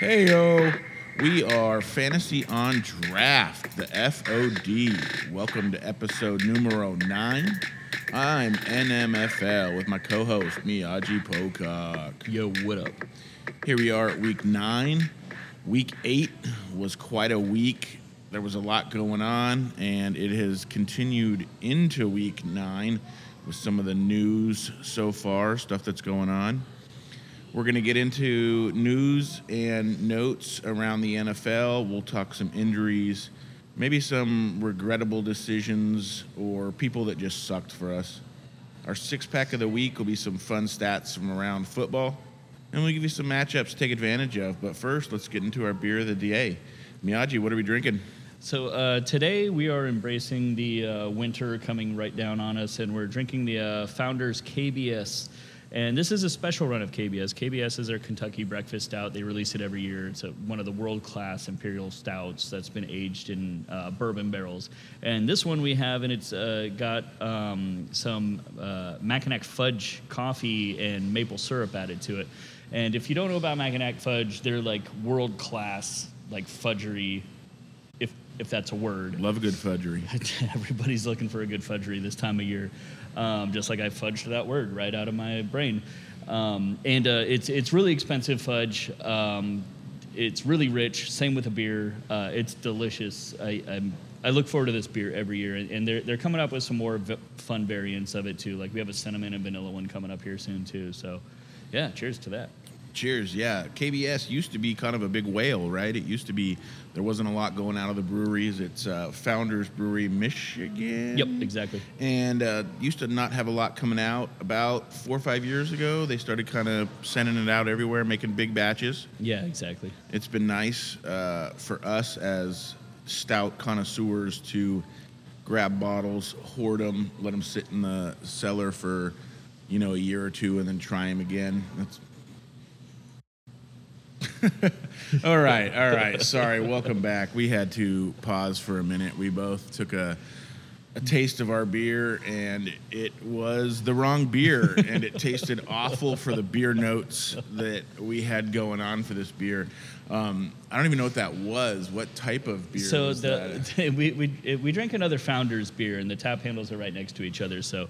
Hey yo, we are Fantasy on Draught, the FOD. Welcome to episode numero nine. I'm NMFL with my co-host Miyagi Pocock. Yo, what up? Here we are at week nine. Week eight was quite a week. There was a lot going on, and it has continued into week nine with some of the news so far, stuff that's going on. We're going to get into news and notes around the NFL. We'll talk some injuries, maybe some regrettable decisions, or people that just sucked for us. Our six pack of the week will be some fun stats from around football, and we'll give you some matchups to take advantage of. But first, let's get into our beer of the day. Miyagi, what are we drinking? So uh, today we are embracing the uh, winter coming right down on us, and we're drinking the uh, Founders KBS. And this is a special run of KBS. KBS is their Kentucky Breakfast Stout. They release it every year. It's a, one of the world-class imperial stouts that's been aged in uh, bourbon barrels. And this one we have, and it's uh, got um, some uh, Mackinac fudge coffee and maple syrup added to it. And if you don't know about Mackinac fudge, they're like world-class, like fudgery if if that's a word. Love a good fudgery. Everybody's looking for a good fudgery this time of year, um, just like I fudged that word right out of my brain. Um, and uh, it's it's really expensive fudge. Um, it's really rich. Same with a beer. Uh, it's delicious. I, I'm, I look forward to this beer every year, and- and they're they're coming up with some more v- fun variants of it too. Like we have a cinnamon and vanilla one coming up here soon too. So, yeah, cheers to that. Cheers. Yeah. KBS used to be kind of a big whale, right? It used to be, there wasn't a lot going out of the breweries. It's uh, Founders Brewery, Michigan. Yep, exactly. And uh, used to not have a lot coming out. About four or five years ago, they started kind of sending it out everywhere, making big batches. Yeah, exactly. It's been nice uh, for us as stout connoisseurs to grab bottles, hoard them, let them sit in the cellar for, you know, a year or two, and then try them again. That's all right, all right. Sorry, welcome back. We had to pause for a minute. We both took a a taste of our beer and it was the wrong beer and it tasted awful for the beer notes that we had going on for this beer. Um, I don't even know what that was. What type of beer So was that? the we, we we drank another Founders beer, and the tap handles are right next to each other. So,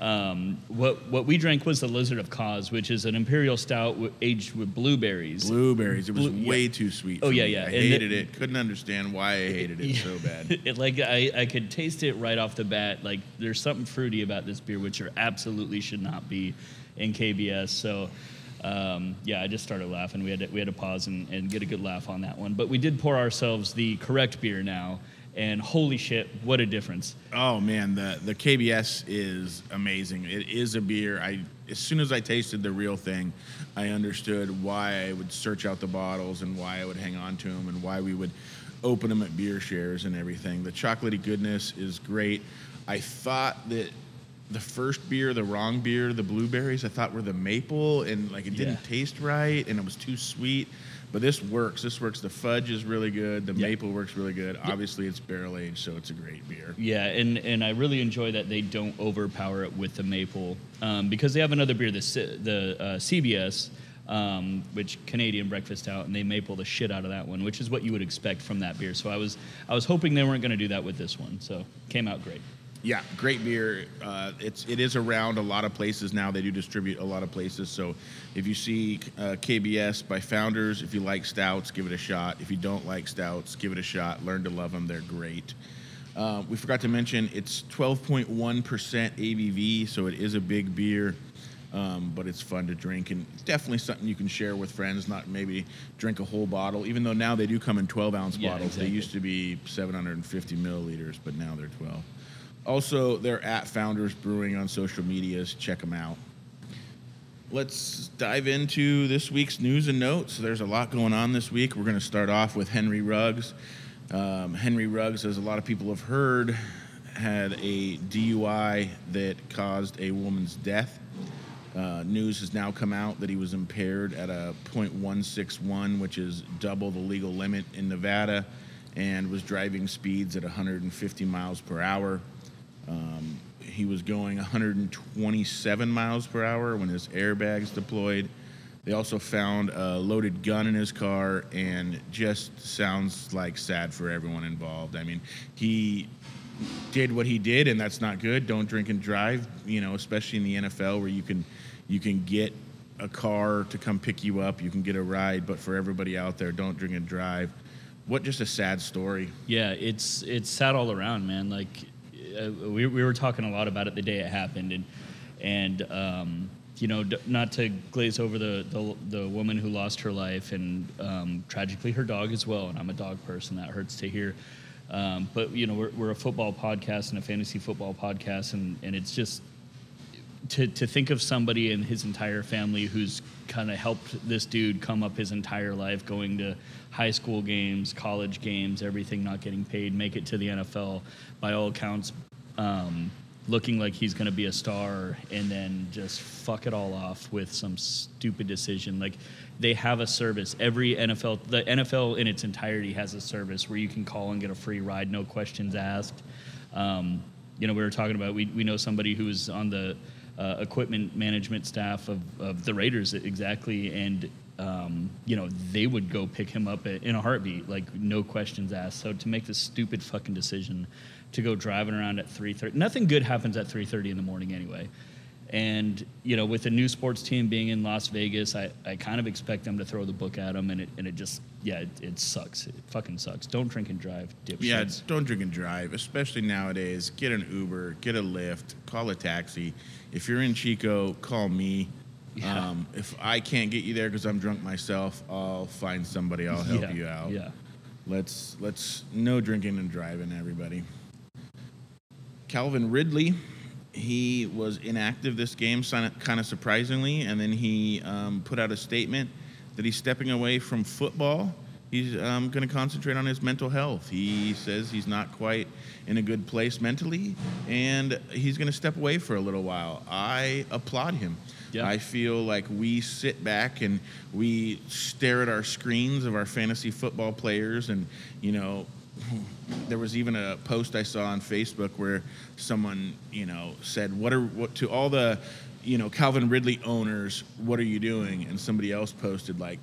um, what what we drank was the Lizard of Koz, which is an imperial stout w- aged with blueberries. Blueberries. It was Blue- way yeah. too sweet. Oh, yeah, me. yeah. I And hated the- it. Couldn't understand why I hated it so bad. it, like I, I could taste it right off the bat. Like there's something fruity about this beer, which there absolutely should not be in KBS. So. Um, yeah, I just started laughing. We had to, we had to pause and, and get a good laugh on that one. But we did pour ourselves the correct beer now, and holy shit, what a difference! Oh man, the the KBS is amazing. It is a beer. I as soon as I tasted the real thing, I understood why I would search out the bottles and why I would hang on to them and why we would open them at beer shares and everything. The chocolatey goodness is great. I thought that the first beer, the wrong beer, the blueberries, I thought were the maple and like it didn't Yeah. taste right and it was too sweet. But this works. This works. The fudge is really good. The Yeah. maple works really good. Obviously, it's barrel aged, so it's a great beer. Yeah, and, and I really enjoy that they don't overpower it with the maple um, because they have another beer, the the uh, CBS, um, which Canadian breakfast out, and they maple the shit out of that one, which is what you would expect from that beer. So I was I was hoping they weren't going to do that with this one. So came out great. Yeah, great beer. Uh, it's it is around a lot of places now. They do distribute a lot of places. So if you see uh, KBS by Founders, if you like stouts, give it a shot. If you don't like stouts, give it a shot. Learn to love them. They're great. Uh, we forgot to mention it's 12.1% ABV, so it is a big beer. Um, but it's fun to drink and definitely something you can share with friends. Not maybe drink a whole bottle, even though now they do come in 12 ounce Yeah, bottles. exactly. They used to be 750 milliliters, but now they're 12. Also, they're at Founders Brewing on social medias. Check them out. Let's dive into this week's news and notes. There's a lot going on this week. We're going to start off with Henry Ruggs. Um, Henry Ruggs, as a lot of people have heard, had a DUI that caused a woman's death. Uh, news has now come out that he was impaired at a .161, which is double the legal limit in Nevada, and was driving speeds at 150 miles per hour. Um, he was going 127 miles per hour when his airbags deployed. They also found a loaded gun in his car, and just sounds like sad for everyone involved. I mean, he did what he did, and that's not good. Don't drink and drive. You know, especially in the NFL where you can you can get a car to come pick you up, you can get a ride. But for everybody out there, don't drink and drive. What just a sad story. Yeah, it's it's sad all around, man. Like uh, we we were talking a lot about it the day it happened, and and um, you know, d- not to glaze over the, the the woman who lost her life and um, tragically her dog as well. And I'm a dog person; that hurts to hear. Um, but you know, we're, we're a football podcast and a fantasy football podcast, and and it's just to, to think of somebody and his entire family who's kind of helped this dude come up his entire life going to high school games college games everything not getting paid make it to the nfl by all accounts um, looking like he's going to be a star and then just fuck it all off with some stupid decision. Like they have a service. Every nfl the nfl in its entirety has a service where you can call and get a free ride no questions asked. Um, you know we were talking about we, we know somebody who's on the uh, equipment management staff of, of the Raiders exactly, and um, you know they would go pick him up in a heartbeat, like no questions asked. So to make this stupid fucking decision to go driving around at 3:30, nothing good happens at 3:30 in the morning anyway. And you know, with a new sports team being in Las Vegas, I, I kind of expect them to throw the book at them, and it and it just yeah, it, it sucks. It fucking sucks. Don't drink and drive, dipshits. Yeah, don't drink and drive, especially nowadays. Get an Uber, get a Lyft, call a taxi. If you're in Chico, call me. Yeah. Um, if I can't get you there because I'm drunk myself, I'll find somebody. I'll help yeah, you out. Yeah. Let's let's no drinking and driving, everybody. Calvin Ridley, he was inactive this game, kind of surprisingly, and then he um, put out a statement that he's stepping away from football. He's um, going to concentrate on his mental health. He says he's not quite in a good place mentally, and he's going to step away for a little while. I applaud him. Yeah. I feel like we sit back and we stare at our screens of our fantasy football players, and you know, there was even a post I saw on Facebook where someone, you know, said, "What are what to all the, you know, Calvin Ridley owners? What are you doing?" And somebody else posted like,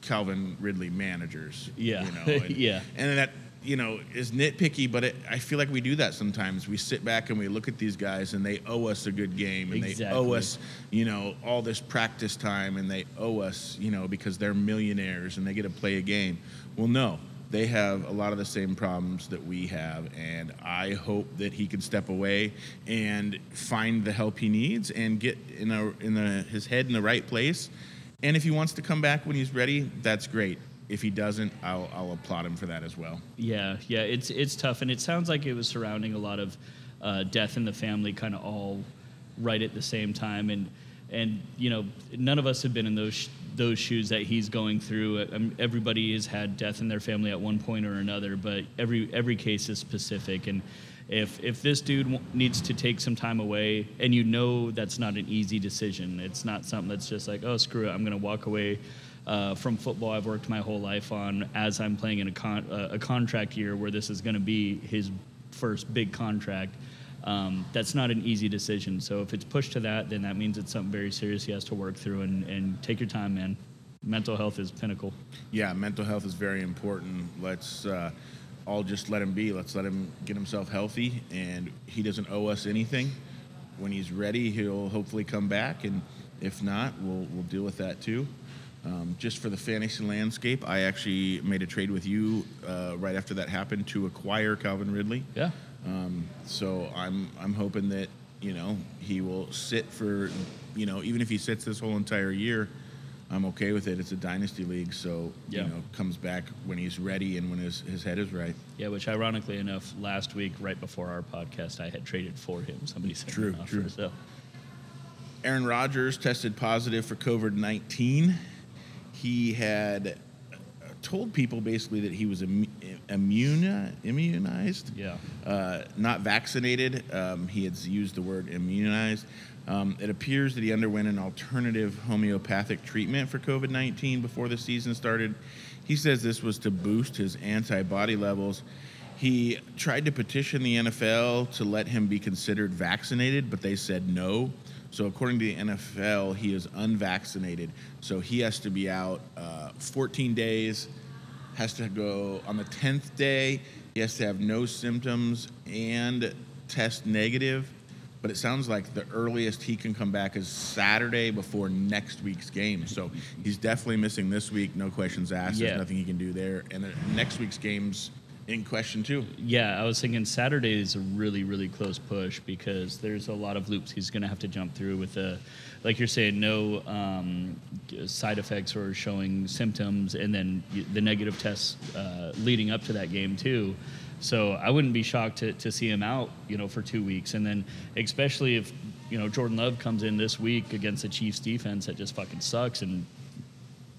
"Calvin Ridley managers." Yeah. You know, and, Yeah. And that you know is nitpicky, but it, I feel like we do that sometimes. We sit back and we look at these guys, and they owe us a good game, and they owe us, you know, all this practice time, and they owe us, you know, because they're millionaires and they get to play a game. Well, no, they have a lot of the same problems that we have, and I hope that he can step away and find the help he needs and get in a in the, his head in the right place. And if he wants to come back when he's ready, that's great. If he doesn't, I'll, I'll applaud him for that as well. Yeah, yeah, it's it's tough, and it sounds like it was surrounding a lot of uh, death in the family, kind of all right at the same time, and and you know, none of us have been in those sh- those shoes that he's going through. Um, everybody has had death in their family at one point or another, but every every case is specific, and if if this dude w- needs to take some time away, and you know that's not an easy decision, it's not something that's just like, oh screw it, I'm gonna walk away uh, from football I've worked my whole life on as I'm playing in a, con- uh, a contract year where this is going to be his first big contract. Um, that's not an easy decision. So if it's pushed to that, then that means it's something very serious he has to work through and, and take your time, man. Mental health is pinnacle. Yeah, mental health is very important. Let's uh, all just let him be. Let's let him get himself healthy, and he doesn't owe us anything. When he's ready, he'll hopefully come back, and if not, we'll we'll deal with that too. Um, just for the fantasy landscape, I actually made a trade with you uh, right after that happened to acquire Calvin Ridley. Yeah. Um, so I'm I'm hoping that you know he will sit for you know even if he sits this whole entire year, I'm okay with it. It's a dynasty league, so Yeah. you know comes back when he's ready and when his his head is right. Yeah, which ironically enough, last week, right before our podcast, I had traded for him. Somebody sent True, offer, true. So Aaron Rodgers tested positive for COVID 19. He had told people basically that he was immu- immune, immunized. yeah, uh, not vaccinated. Um, he had used the word immunized. Um, it appears that he underwent an alternative homeopathic treatment for COVID 19 before the season started. He says this was to boost his antibody levels. He tried to petition the NFL to let him be considered vaccinated, but they said no. So according to the NFL, he is unvaccinated, so he has to be out uh, 14 days. Has to go on the 10th day. He has to have no symptoms and test negative. But it sounds like the earliest he can come back is Saturday before next week's game. So he's definitely missing this week. No questions asked. Yeah. There's nothing he can do there. And the next week's game's in question too. Yeah, I was thinking Saturday is a really, really close push because there's a lot of loops he's going to have to jump through with the, like you're saying, no um, side effects or showing symptoms, and then the negative tests uh, leading up to that game too. So I wouldn't be shocked to, to see him out, you know, for two weeks, and then especially if you know Jordan Love comes in this week against the Chiefs defense that just fucking sucks and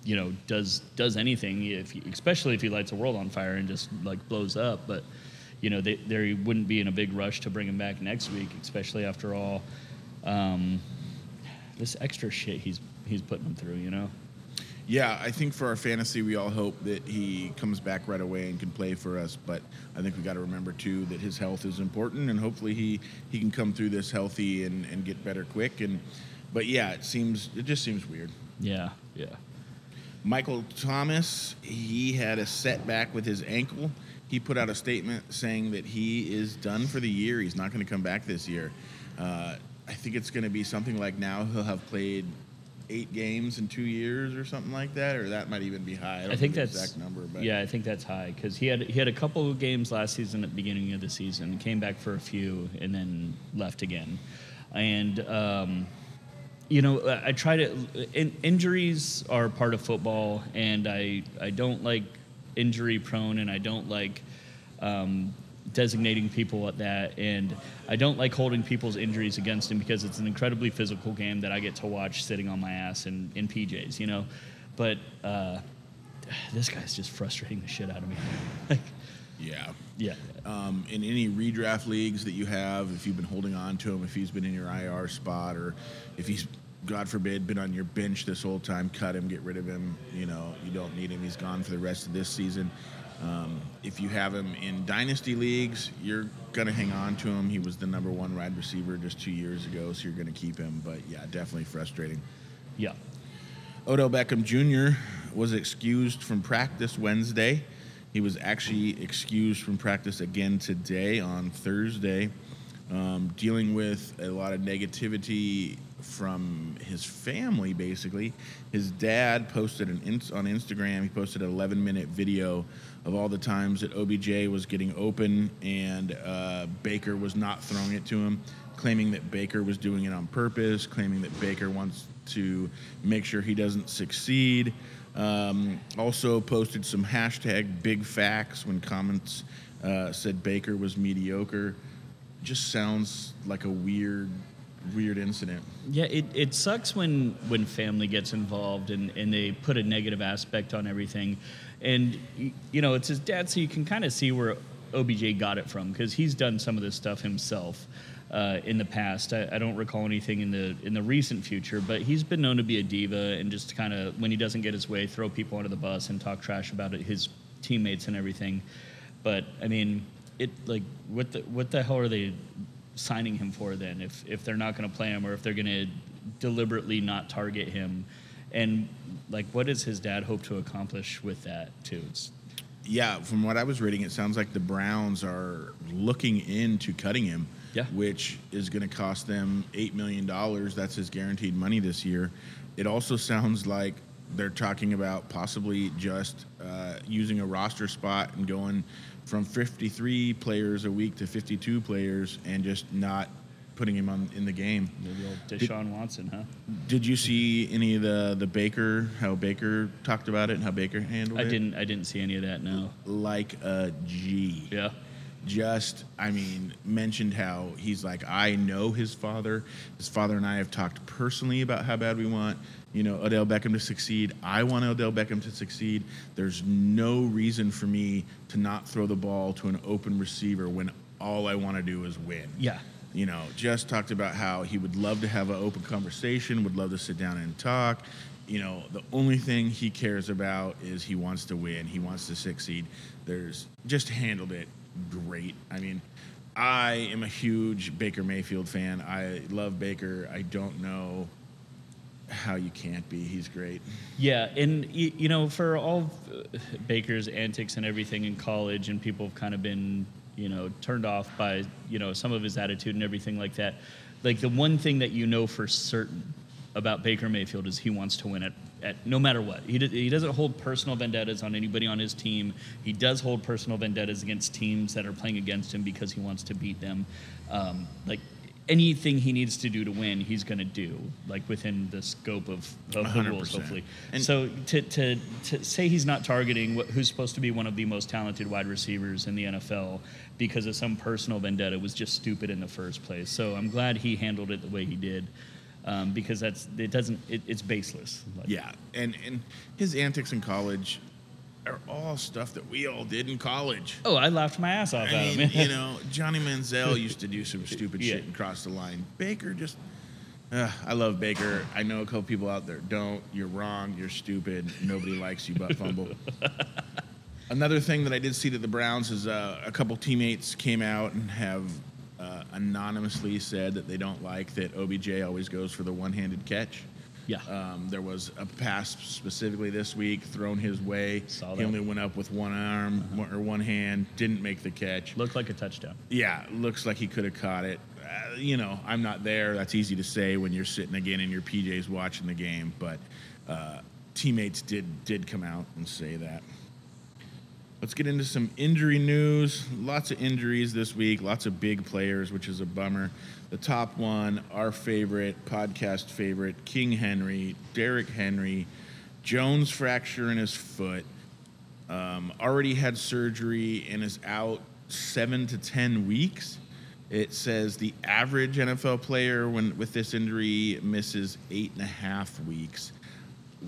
you know does does anything if especially if he lights the world on fire and just like blows up but you know they, there wouldn't be in a big rush to bring him back next week especially after all um, this extra shit he's he's putting them through you know Yeah, I think for our fantasy, we all hope that he comes back right away and can play for us. But I think we got to remember too that his health is important, and hopefully he he can come through this healthy and, and get better quick. And but yeah, it seems it just seems weird. yeah yeah Michael Thomas, he had a setback with his ankle. He put out a statement saying that he is done for the year. He's not going to come back this year. Uh, I think it's going to be something like now he'll have played eight games in two years or something like that, or that might even be high. I, don't I think know the that's exact number, but yeah I think that's high because he had he had a couple of games last season at the beginning of the season came back for a few and then left again and um, you know I try to in, injuries are part of football and I I don't like injury prone and I don't like um, designating people at that and I don't like holding people's injuries against him because it's an incredibly physical game that I get to watch sitting on my ass in, in PJs you know? But uh, this guy's just frustrating the shit out of me. Like yeah. yeah Um, in any redraft leagues that you have, if you've been holding on to him, if he's been in your IR spot, or if he's, God forbid, been on your bench this whole time, cut him, get rid of him. You know, you don't need him. He's gone for the rest of this season. Um, if you have him in dynasty leagues, you're going to hang on to him. He was the number one wide receiver just two years ago, so you're going to keep him. But yeah, definitely frustrating. yeah Odell Beckham Jr. was excused from practice Wednesday. He was actually excused from practice again today on Thursday, um, dealing with a lot of negativity from his family, basically. His dad posted an ins- on Instagram, he posted an 11 minute video of all the times that OBJ was getting open and uh, Baker was not throwing it to him, claiming that Baker was doing it on purpose, claiming that Baker wants to make sure he doesn't succeed. Um, also posted some hashtag big facts when comments uh, said Baker was mediocre. Just sounds like a weird, weird incident. Yeah, it, it sucks when when family gets involved and, and they put a negative aspect on everything. And, you know, it's his dad, so you can kind of see where OBJ got it from because he's done some of this stuff himself uh, in the past. I, I don't recall anything in the in the recent future, but he's been known to be a diva and just kind of, when he doesn't get his way, throw people under the bus and talk trash about it, his teammates and everything. But, I mean, it like what the what the hell are they signing him for then if if they're not going to play him or if they're going to deliberately not target him and like what does his dad hope to accomplish with that too it's Yeah, from what I was reading, it sounds like the Browns are looking into cutting him. Yeah. Which is going to cost them eight million dollars. That's his guaranteed money this year. It also sounds like they're talking about possibly just uh, using a roster spot and going from 53 players a week to 52 players and just not putting him on in the game. maybe old Deshaun Watson huh Did you see any of the the Baker how Baker talked about it and how Baker handled I it? I didn't I didn't see any of that no Like a G yeah just i mean mentioned how he's like i know his father. His father and i have talked personally about how bad we want you know odell beckham to succeed. I want odell beckham to succeed. There's no reason for me to not throw the ball to an open receiver when all i want to do is win. Yeah. You know, just talked about how he would love to have an open conversation, would love to sit down and talk. You know, the only thing he cares about is he wants to win, he wants to succeed. There's just handled it great. I mean, I am a huge Baker Mayfield fan. I love Baker. I don't know how you can't be. He's great. Yeah, and you know, for all uh, Baker's antics and everything in college, and people have kind of been, you know, turned off by, you know, some of his attitude and everything like that. Like the one thing that you know for certain about Baker Mayfield is he wants to win at, at no matter what. He, he doesn't hold personal vendettas on anybody on his team. He does hold personal vendettas against teams that are playing against him because he wants to beat them. Um, like anything he needs to do to win, he's going to do, like within the scope of, of the rules, hopefully. And- so to, to, to say he's not targeting wh- who's supposed to be one of the most talented wide receivers in the NFL because of some personal vendetta was just stupid in the first place. So I'm glad he handled it the way he did. Um, because that's it doesn't it, it's baseless. Like, Yeah, and and his antics in college are all stuff that we all did in college. Oh, I laughed my ass off I at mean, him. you know, Johnny Manziel used to do some stupid Yeah. shit and cross the line. Baker just. Uh, I love Baker. I know a couple people out there don't. You're wrong. You're stupid. Nobody likes you, butt fumble. Another thing that I did see to the Browns is uh, a couple teammates came out and have anonymously said that they don't like that OBJ always goes for the one-handed catch. yeah. Um, there was a pass specifically this week thrown his way. Saw he only went up with one arm one- or one hand, didn't make the catch. Looked like a touchdown. Yeah, looks like he could have caught it. Uh, you know, I'm not there. That's easy to say when you're sitting again in your PJs watching the game, but uh, teammates did did come out and say that. Let's get into some injury news. Lots of injuries this week, lots of big players, which is a bummer. The top one, our favorite, podcast favorite, King Henry, Derrick Henry, Jones fracture in his foot, um, already had surgery and is out seven to 10 weeks. It says the average NFL player when with this injury misses eight and a half weeks.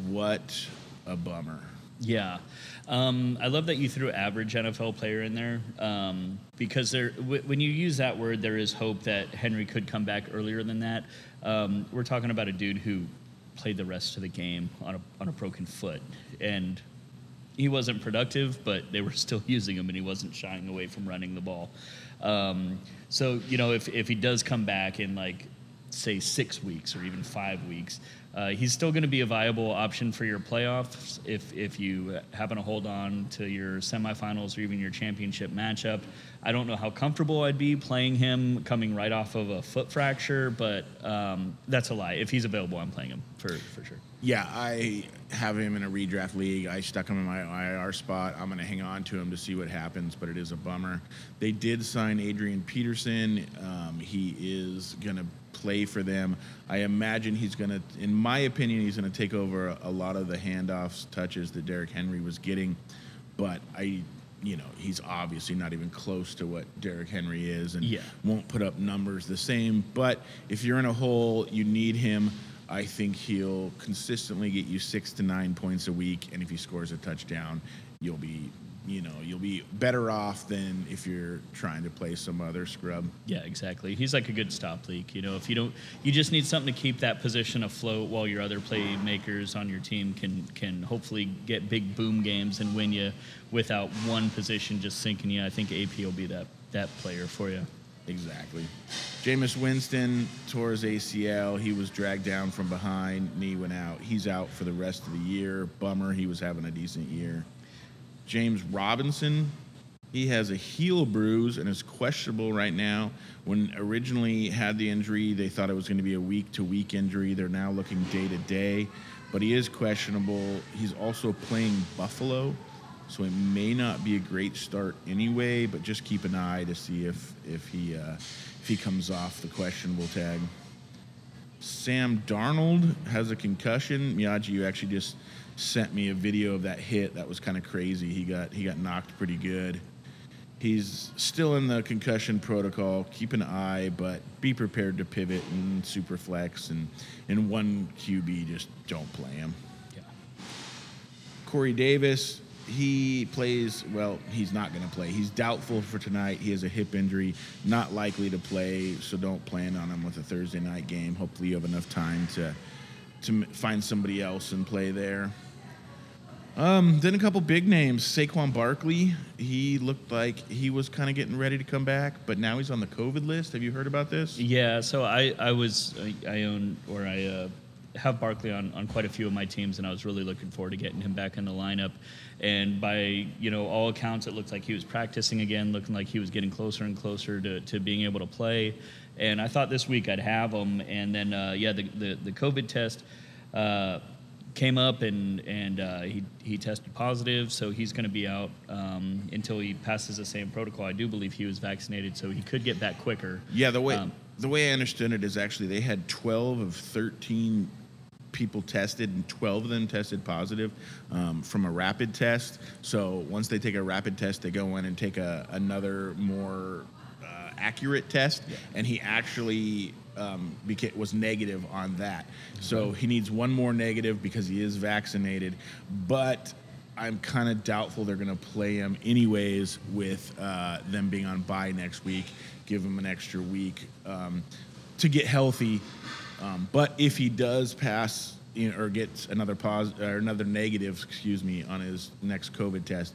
What a bummer. Yeah, um, I love that you threw average NFL player in there um, because there, w- when you use that word, there is hope that Henry could come back earlier than that. Um, we're talking about a dude who played the rest of the game on a on a broken foot, and he wasn't productive, but they were still using him, and he wasn't shying away from running the ball. Um, so you know, if if he does come back in like say six weeks or even five weeks, uh, he's still going to be a viable option for your playoffs if if you happen to hold on to your semifinals or even your championship matchup. I don't know how comfortable I'd be playing him coming right off of a foot fracture, but um, that's a lie. If he's available, I'm playing him for for sure. Yeah, I have him in a redraft league. I stuck him in my IR spot. I'm going to hang on to him to see what happens, but it is a bummer. They did sign Adrian Peterson. Um, he is going to play for them. I imagine he's going to, in my opinion, he's going to take over a, a lot of the handoffs, touches that Derrick Henry was getting. But I, you know, he's obviously not even close to what Derrick Henry is, and Yeah. won't put up numbers the same. But if you're in a hole, you need him. I think he'll consistently get you six to nine points a week, and if he scores a touchdown, you'll be, you know, you'll be better off than if you're trying to play some other scrub. Yeah, exactly. He's like a good stop leak. You know, if you don't, you just need something to keep that position afloat while your other playmakers on your team can can hopefully get big boom games and win you without one position just sinking you. I think AP will be that that player for you. Exactly. Jameis Winston tore his ACL. He was dragged down from behind. Knee went out. He's out for the rest of the year. Bummer. He was having a decent year. James Robinson, he has a heel bruise and is questionable right now. When originally had the injury, they thought it was going to be a week to week injury. They're now looking day to day, but he is questionable. He's also playing Buffalo, so it may not be a great start anyway. But just keep an eye to see if if he uh, if he comes off the questionable tag. Sam Darnold has a concussion. Miyagi, you actually just sent me a video of that hit. That was kind of crazy. He got he got knocked pretty good. He's still in the concussion protocol. Keep an eye, but be prepared to pivot and super flex and in one QB. Just don't play him. Yeah. Corey Davis, he plays, well, he's not going to play. He's doubtful for tonight. He has a hip injury, not likely to play, so don't plan on him with a Thursday night game. Hopefully, you have enough time to, to find somebody else and play there. Um, then a couple big names. Saquon Barkley, he looked like he was kind of getting ready to come back, but now he's on the COVID list. Have you heard about this? Yeah, so I, I was I own or I uh, have Barkley on, on quite a few of my teams, and I was really looking forward to getting him back in the lineup. And by you know all accounts, it looked like he was practicing again, looking like he was getting closer and closer to, to being able to play. And I thought this week I'd have him, and then uh, yeah, the, the the COVID test. Uh, came up and and uh, he he tested positive, so he's going to be out um, until he passes the same protocol. I do believe he was vaccinated, so he could get back quicker. Yeah, the way Um, the way I understood it is actually they had 12 of 13 people tested, and 12 of them tested positive um, from a rapid test. So once they take a rapid test, they go in and take a another more uh, accurate test, and he actually um, was negative on that. So he needs one more negative because he is vaccinated, but. I'm kind of doubtful they're going to play him anyways with uh, them being on bye next week. Give him an extra week um, to get healthy. Um, but if he does pass you know, or gets another pos or another negative, excuse me, on his next COVID test,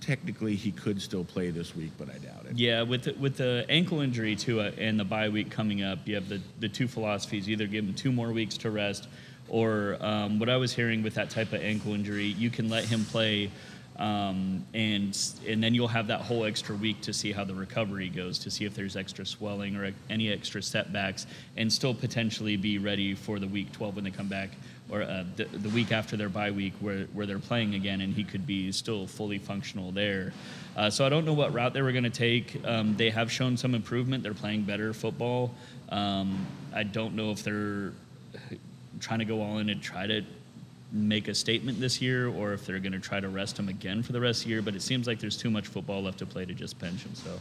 technically he could still play this week, but I doubt it. Yeah, with the, with the ankle injury too, uh, and the bye week coming up, you have the, the two philosophies: either give him two more weeks to rest, or um, what I was hearing with that type of ankle injury, you can let him play, um, and and then you'll have that whole extra week to see how the recovery goes, to see if there's extra swelling or any extra setbacks, and still potentially be ready for the week 12 when they come back. Or uh, the, the week after their bye week, where, where they're playing again, and he could be still fully functional there. Uh, so I don't know what route they were going to take. Um, they have shown some improvement. They're playing better football. Um, I don't know if they're trying to go all in and try to make a statement this year, or if they're going to try to rest him again for the rest of the year. But it seems like there's too much football left to play to just bench him. So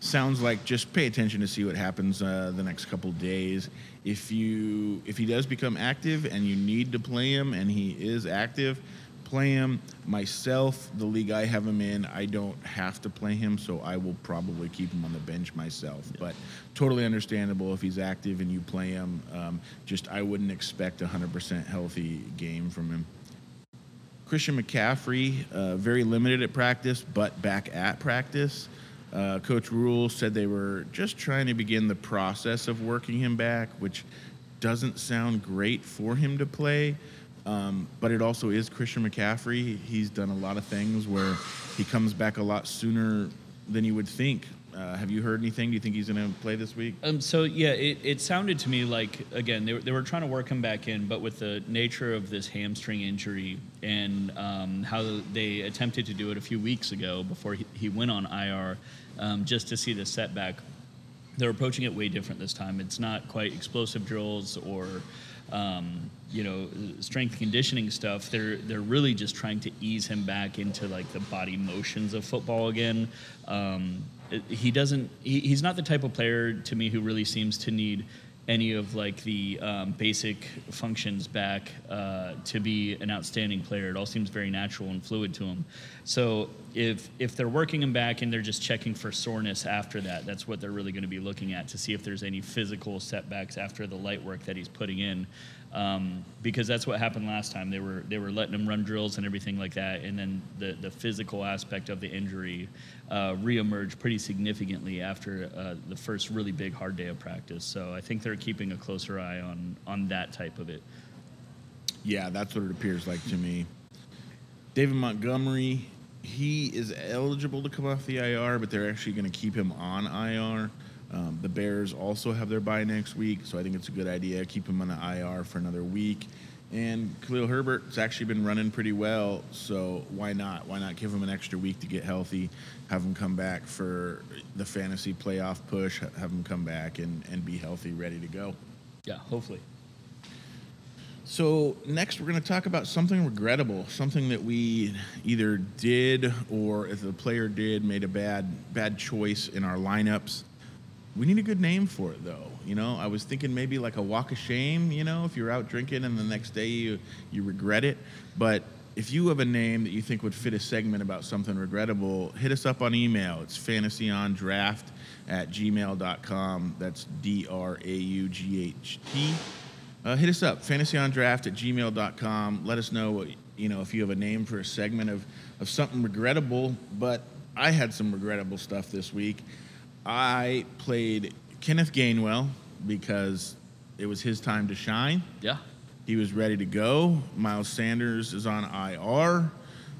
sounds like just pay attention to see what happens uh, the next couple days. If you if he does become active and you need to play him and he is active, play him. Myself, the league I have him in, I don't have to play him, so I will probably keep him on the bench myself. But totally understandable if he's active and you play him. Um, just I wouldn't expect a 100% healthy game from him. Christian McCaffrey, uh, very limited at practice, but back at practice. Uh, Coach Rhule said they were just trying to begin the process of working him back, which doesn't sound great for him to play. Um, but it also is Christian McCaffrey. He's done a lot of things where he comes back a lot sooner than you would think. Uh, have you heard anything? Do you think he's going to play this week? Um, so yeah, it, it sounded to me like again they were, they were trying to work him back in, but with the nature of this hamstring injury and um, how they attempted to do it a few weeks ago before he, he went on IR, um, just to see the setback. They're approaching it way different this time. It's not quite explosive drills or um, you know strength conditioning stuff. They're they're really just trying to ease him back into like the body motions of football again. Um, he doesn't. He, he's not the type of player to me who really seems to need any of like the um, basic functions back uh, to be an outstanding player. It all seems very natural and fluid to him. So if if they're working him back and they're just checking for soreness after that, that's what they're really going to be looking at to see if there's any physical setbacks after the light work that he's putting in. Um, because that's what happened last time. They were they were letting him run drills and everything like that, and then the the physical aspect of the injury uh, reemerged pretty significantly after uh, the first really big hard day of practice. So I think they're keeping a closer eye on on that type of it. Yeah, that's what it appears like to me. David Montgomery, he is eligible to come off the IR, but they're actually going to keep him on IR. Um, the Bears also have their bye next week, so I think it's a good idea. Keep him on the IR for another week. And Khalil Herbert's actually been running pretty well, so why not? Why not give him an extra week to get healthy, have him come back for the fantasy playoff push, have him come back and, and be healthy, ready to go. Yeah, hopefully. So next, we're going to talk about something regrettable, something that we either did or if the player did made a bad bad choice in our lineups. We need a good name for it, though. You know, I was thinking maybe like a walk of shame. You know, if you're out drinking and the next day you you regret it. But if you have a name that you think would fit a segment about something regrettable, hit us up on email. It's fantasyondraught at gmail.com. That's D R A U G H T. Uh, hit us up, fantasyondraught at gmail.com. Let us know what you know, if you have a name for a segment of, of something regrettable, but I had some regrettable stuff this week. I played Kenneth Gainwell because it was his time to shine. Yeah. He was ready to go. Miles Sanders is on IR.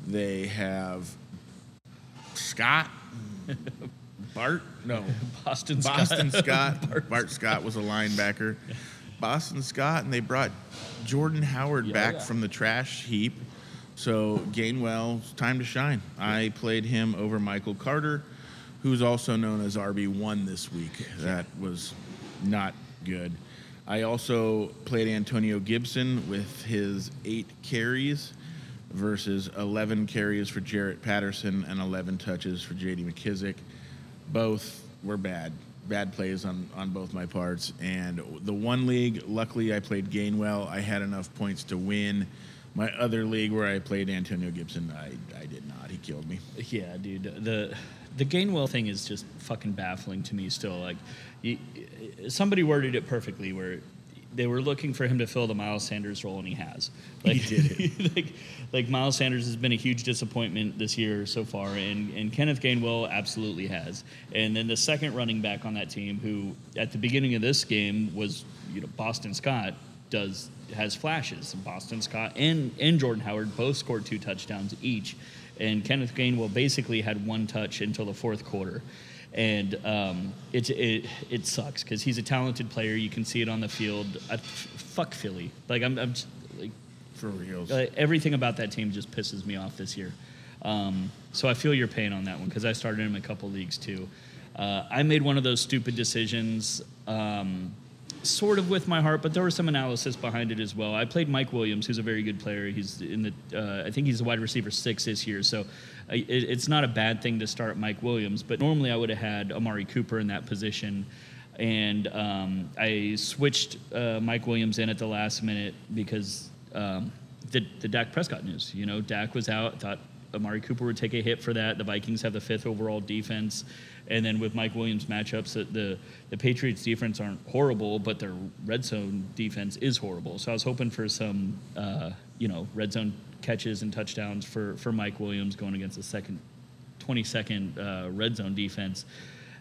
They have Scott, Bart, no, Boston Scott. Boston Scott. Bart Bart, Scott was a linebacker. Boston Scott, and they brought Jordan Howard Yeah, back yeah. from the trash heap. So Gainwell, time to shine. I played him over Michael Carter, who's also known as RB1 this week. That was not good. I also played Antonio Gibson with his eight carries versus 11 carries for Jaret Patterson and 11 touches for JD McKissic. Both were bad. Bad plays on, on both my parts. And the one league, luckily I played Gainwell. I had enough points to win. My other league where I played Antonio Gibson, I, I did not. He killed me. Yeah, dude. The the Gainwell thing is just fucking baffling to me still. Like, you, somebody worded it perfectly where they were looking for him to fill the Miles Sanders role, and he has. Like, He did it. like, like Miles Sanders has been a huge disappointment this year so far, and and Kenneth Gainwell absolutely has. And then the second running back on that team, who at the beginning of this game was you know Boston Scott, does has flashes. Boston Scott and and Jordan Howard both scored two touchdowns each, and Kenneth Gainwell basically had one touch until the fourth quarter. And um, it, it it sucks because he's a talented player. You can see it on the field. I, f- fuck Philly. Like I'm, I'm just, like For reals. uh, everything about that team just pisses me off this year. Um, so I feel your pain on that one because I started him in a couple leagues too. Uh, I made one of those stupid decisions, um, sort of with my heart, but there was some analysis behind it as well. I played Mike Williams, who's a very good player. He's in the, uh, I think he's a wide receiver six this year, so I, it, it's not a bad thing to start Mike Williams. But normally I would have had Amari Cooper in that position and um, I switched uh, Mike Williams in at the last minute because um, the the Dak Prescott news. You know, Dak was out. Thought Amari Cooper would take a hit for that. The Vikings have the fifth overall defense, and then with Mike Williams matchups, the the, Patriots defense aren't horrible, but their red zone defense is horrible. So I was hoping for some uh, you know red zone catches and touchdowns for for Mike Williams going against the second 22nd uh, red zone defense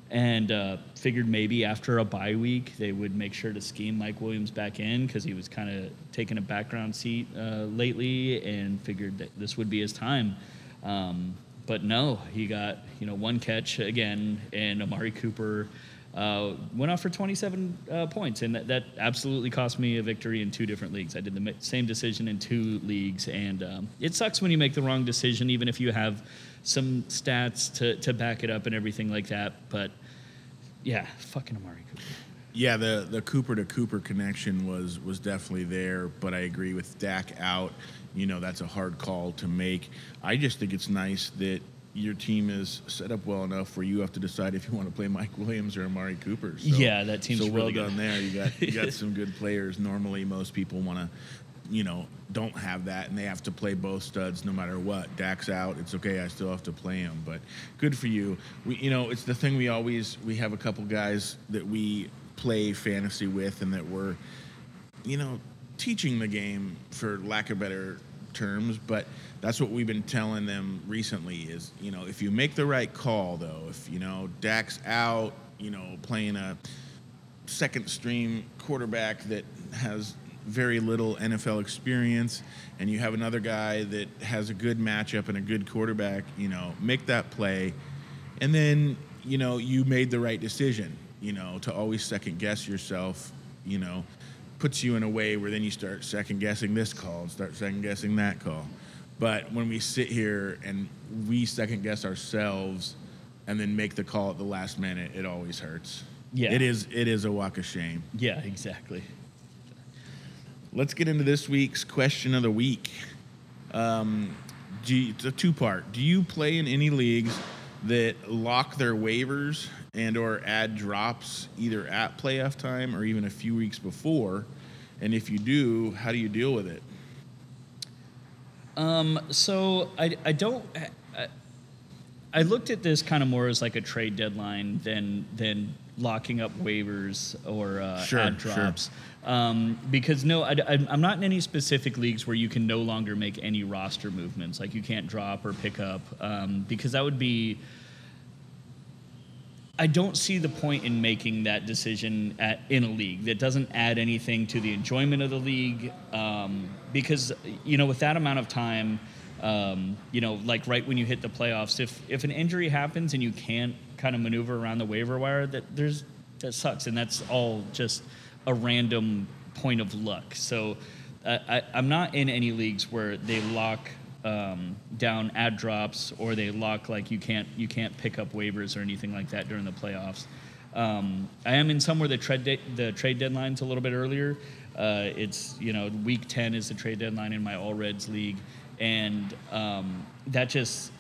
and uh, figured maybe after a bye week they would make sure to scheme Mike Williams back in because he was kind of taking a background seat uh, lately, and figured that this would be his time. Um, but no, he got you know one catch again, and Amari Cooper uh, went off for 27 uh, points, and that, that absolutely cost me a victory in two different leagues. I did the same decision in two leagues, and um, it sucks when you make the wrong decision, even if you have some stats to, to back it up and everything like that. But yeah, fucking Amari Cooper. Yeah, the the Cooper to Cooper connection was was definitely there, but I agree with Dak out. You know, that's a hard call to make. I just think it's nice that your team is set up well enough where you have to decide if you want to play Mike Williams or Amari Cooper. So, Yeah, that team's so well really good. done there. You got you got some good players. Normally, most people want to, you know, don't have that, and they have to play both studs no matter what. Dak's out. It's okay. I still have to play him, but good for you. We, you know, it's the thing we always we have a couple guys that we play fantasy with, and that we're, you know, teaching the game for lack of better terms, but that's what we've been telling them recently is, you know, if you make the right call though, if you know Dak's out, you know, playing a second stream quarterback that has very little NFL experience, and you have another guy that has a good matchup and a good quarterback, you know, make that play. And then, you know, you made the right decision, you know, to always second guess yourself, you know, puts you in a way where then you start second guessing this call and start second guessing that call. But when we sit here and we second guess ourselves and then make the call at the last minute, it always hurts. Yeah. It is it is a walk of shame. Yeah, exactly. Let's get into this week's question of the week. Um, do you, it's a two part. Do you play in any leagues that lock their waivers and or add drops either at playoff time or even a few weeks before? And if you do, how do you deal with it? Um, so I, I don't. I, I looked at this kind of more as like a trade deadline than than locking up waivers or uh, Sure, ad sure. drops. Um, because no, I, am not in any specific leagues where you can no longer make any roster movements. Like you can't drop or pick up um, because that would be. I don't see the point in making that decision at, in a league that doesn't add anything to the enjoyment of the league. Um, because you know, with that amount of time, um, you know, like right when you hit the playoffs, if if an injury happens and you can't kind of maneuver around the waiver wire, that there's that sucks, and that's all just a random point of luck. So uh, I, I'm not in any leagues where they lock um, down ad drops or they lock like you can't you can't pick up waivers or anything like that during the playoffs. Um, I am in some where the trade de- the trade deadline's a little bit earlier. Uh, it's you know week 10 is the trade deadline in my All Reds league, and um, that just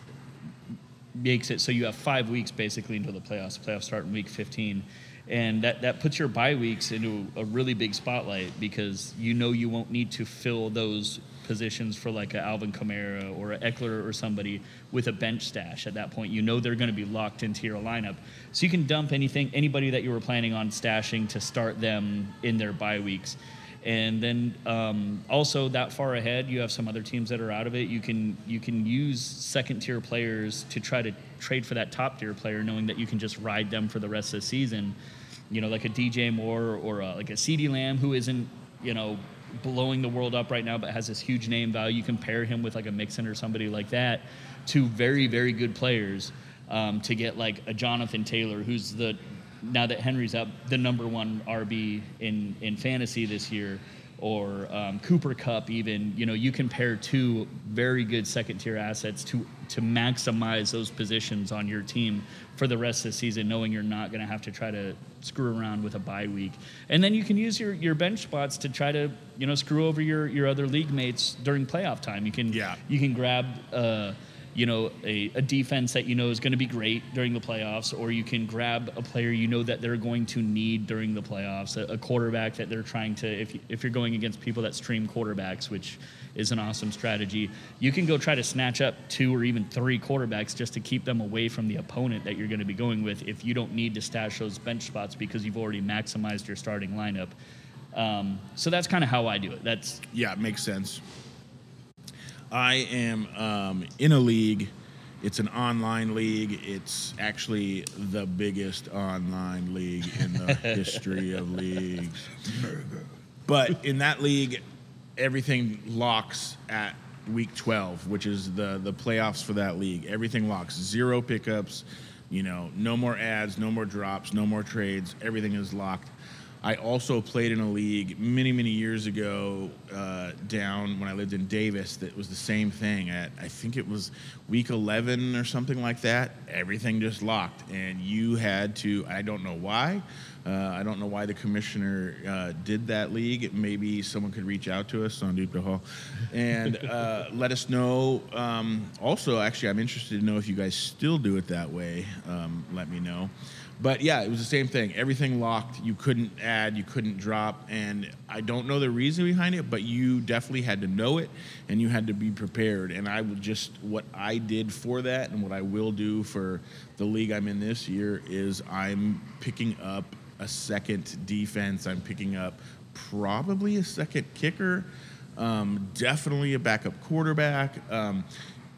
makes it so you have five weeks basically until the playoffs. The playoffs start in week 15. And that, that puts your bye weeks into a really big spotlight because you know you won't need to fill those positions for like a Alvin Kamara or a Ekeler or somebody with a bench stash at that point. You know they're going to be locked into your lineup. So you can dump anything, anybody that you were planning on stashing to start them in their bye weeks. And then um, also that far ahead, you have some other teams that are out of it. You can you can use second tier players to try to trade for that top tier player, knowing that you can just ride them for the rest of the season. You know, like a DJ Moore or a, like a CeeDee Lamb, who isn't you know blowing the world up right now, but has this huge name value. You pair him with like a Mixon or somebody like that, two very very good players. Um, to get like a Jonathan Taylor, who's the now that Henry's up, the number one RB in in fantasy this year, or um, Cooper Kupp, even you know you pair two very good second tier assets to to maximize those positions on your team for the rest of the season, knowing you're not going to have to try to screw around with a bye week, and then you can use your your bench spots to try to you know screw over your your other league mates during playoff time. You can Yeah. you can grab. Uh, you know, a, a defense that you know is going to be great during the playoffs, or you can grab a player you know that they're going to need during the playoffs, a, a quarterback that they're trying to, if, you- if you're going against people that stream quarterbacks, which is an awesome strategy, you can go try to snatch up two or even three quarterbacks just to keep them away from the opponent that you're going to be going with if you don't need to stash those bench spots because you've already maximized your starting lineup. Um, so that's kind of how I do it. That's Yeah, it makes sense. I am um, in a league. It's an online league. It's actually the biggest online league in the history of leagues. But in that league, everything locks at week 12, which is the the playoffs for that league. Everything locks. Zero pickups, you know, no more ads, no more drops, no more trades. Everything is locked. I also played in a league many, many years ago uh, down when I lived in Davis that was the same thing. At I think it was week 11 or something like that. Everything just locked, and you had to. I don't know why. Uh, I don't know why the commissioner uh, did that league. Maybe someone could reach out to us on Duke Hall and uh, let us know. Um, also, actually, I'm interested to know if you guys still do it that way. Um, let me know. But yeah, it was the same thing. Everything locked. You couldn't add, you couldn't drop, and I don't know the reason behind it, but you definitely had to know it, and you had to be prepared. And I would just what I did for that, and what I will do for the league I'm in this year is I'm picking up a second defense. I'm picking up probably a second kicker, um, definitely a backup quarterback. Um,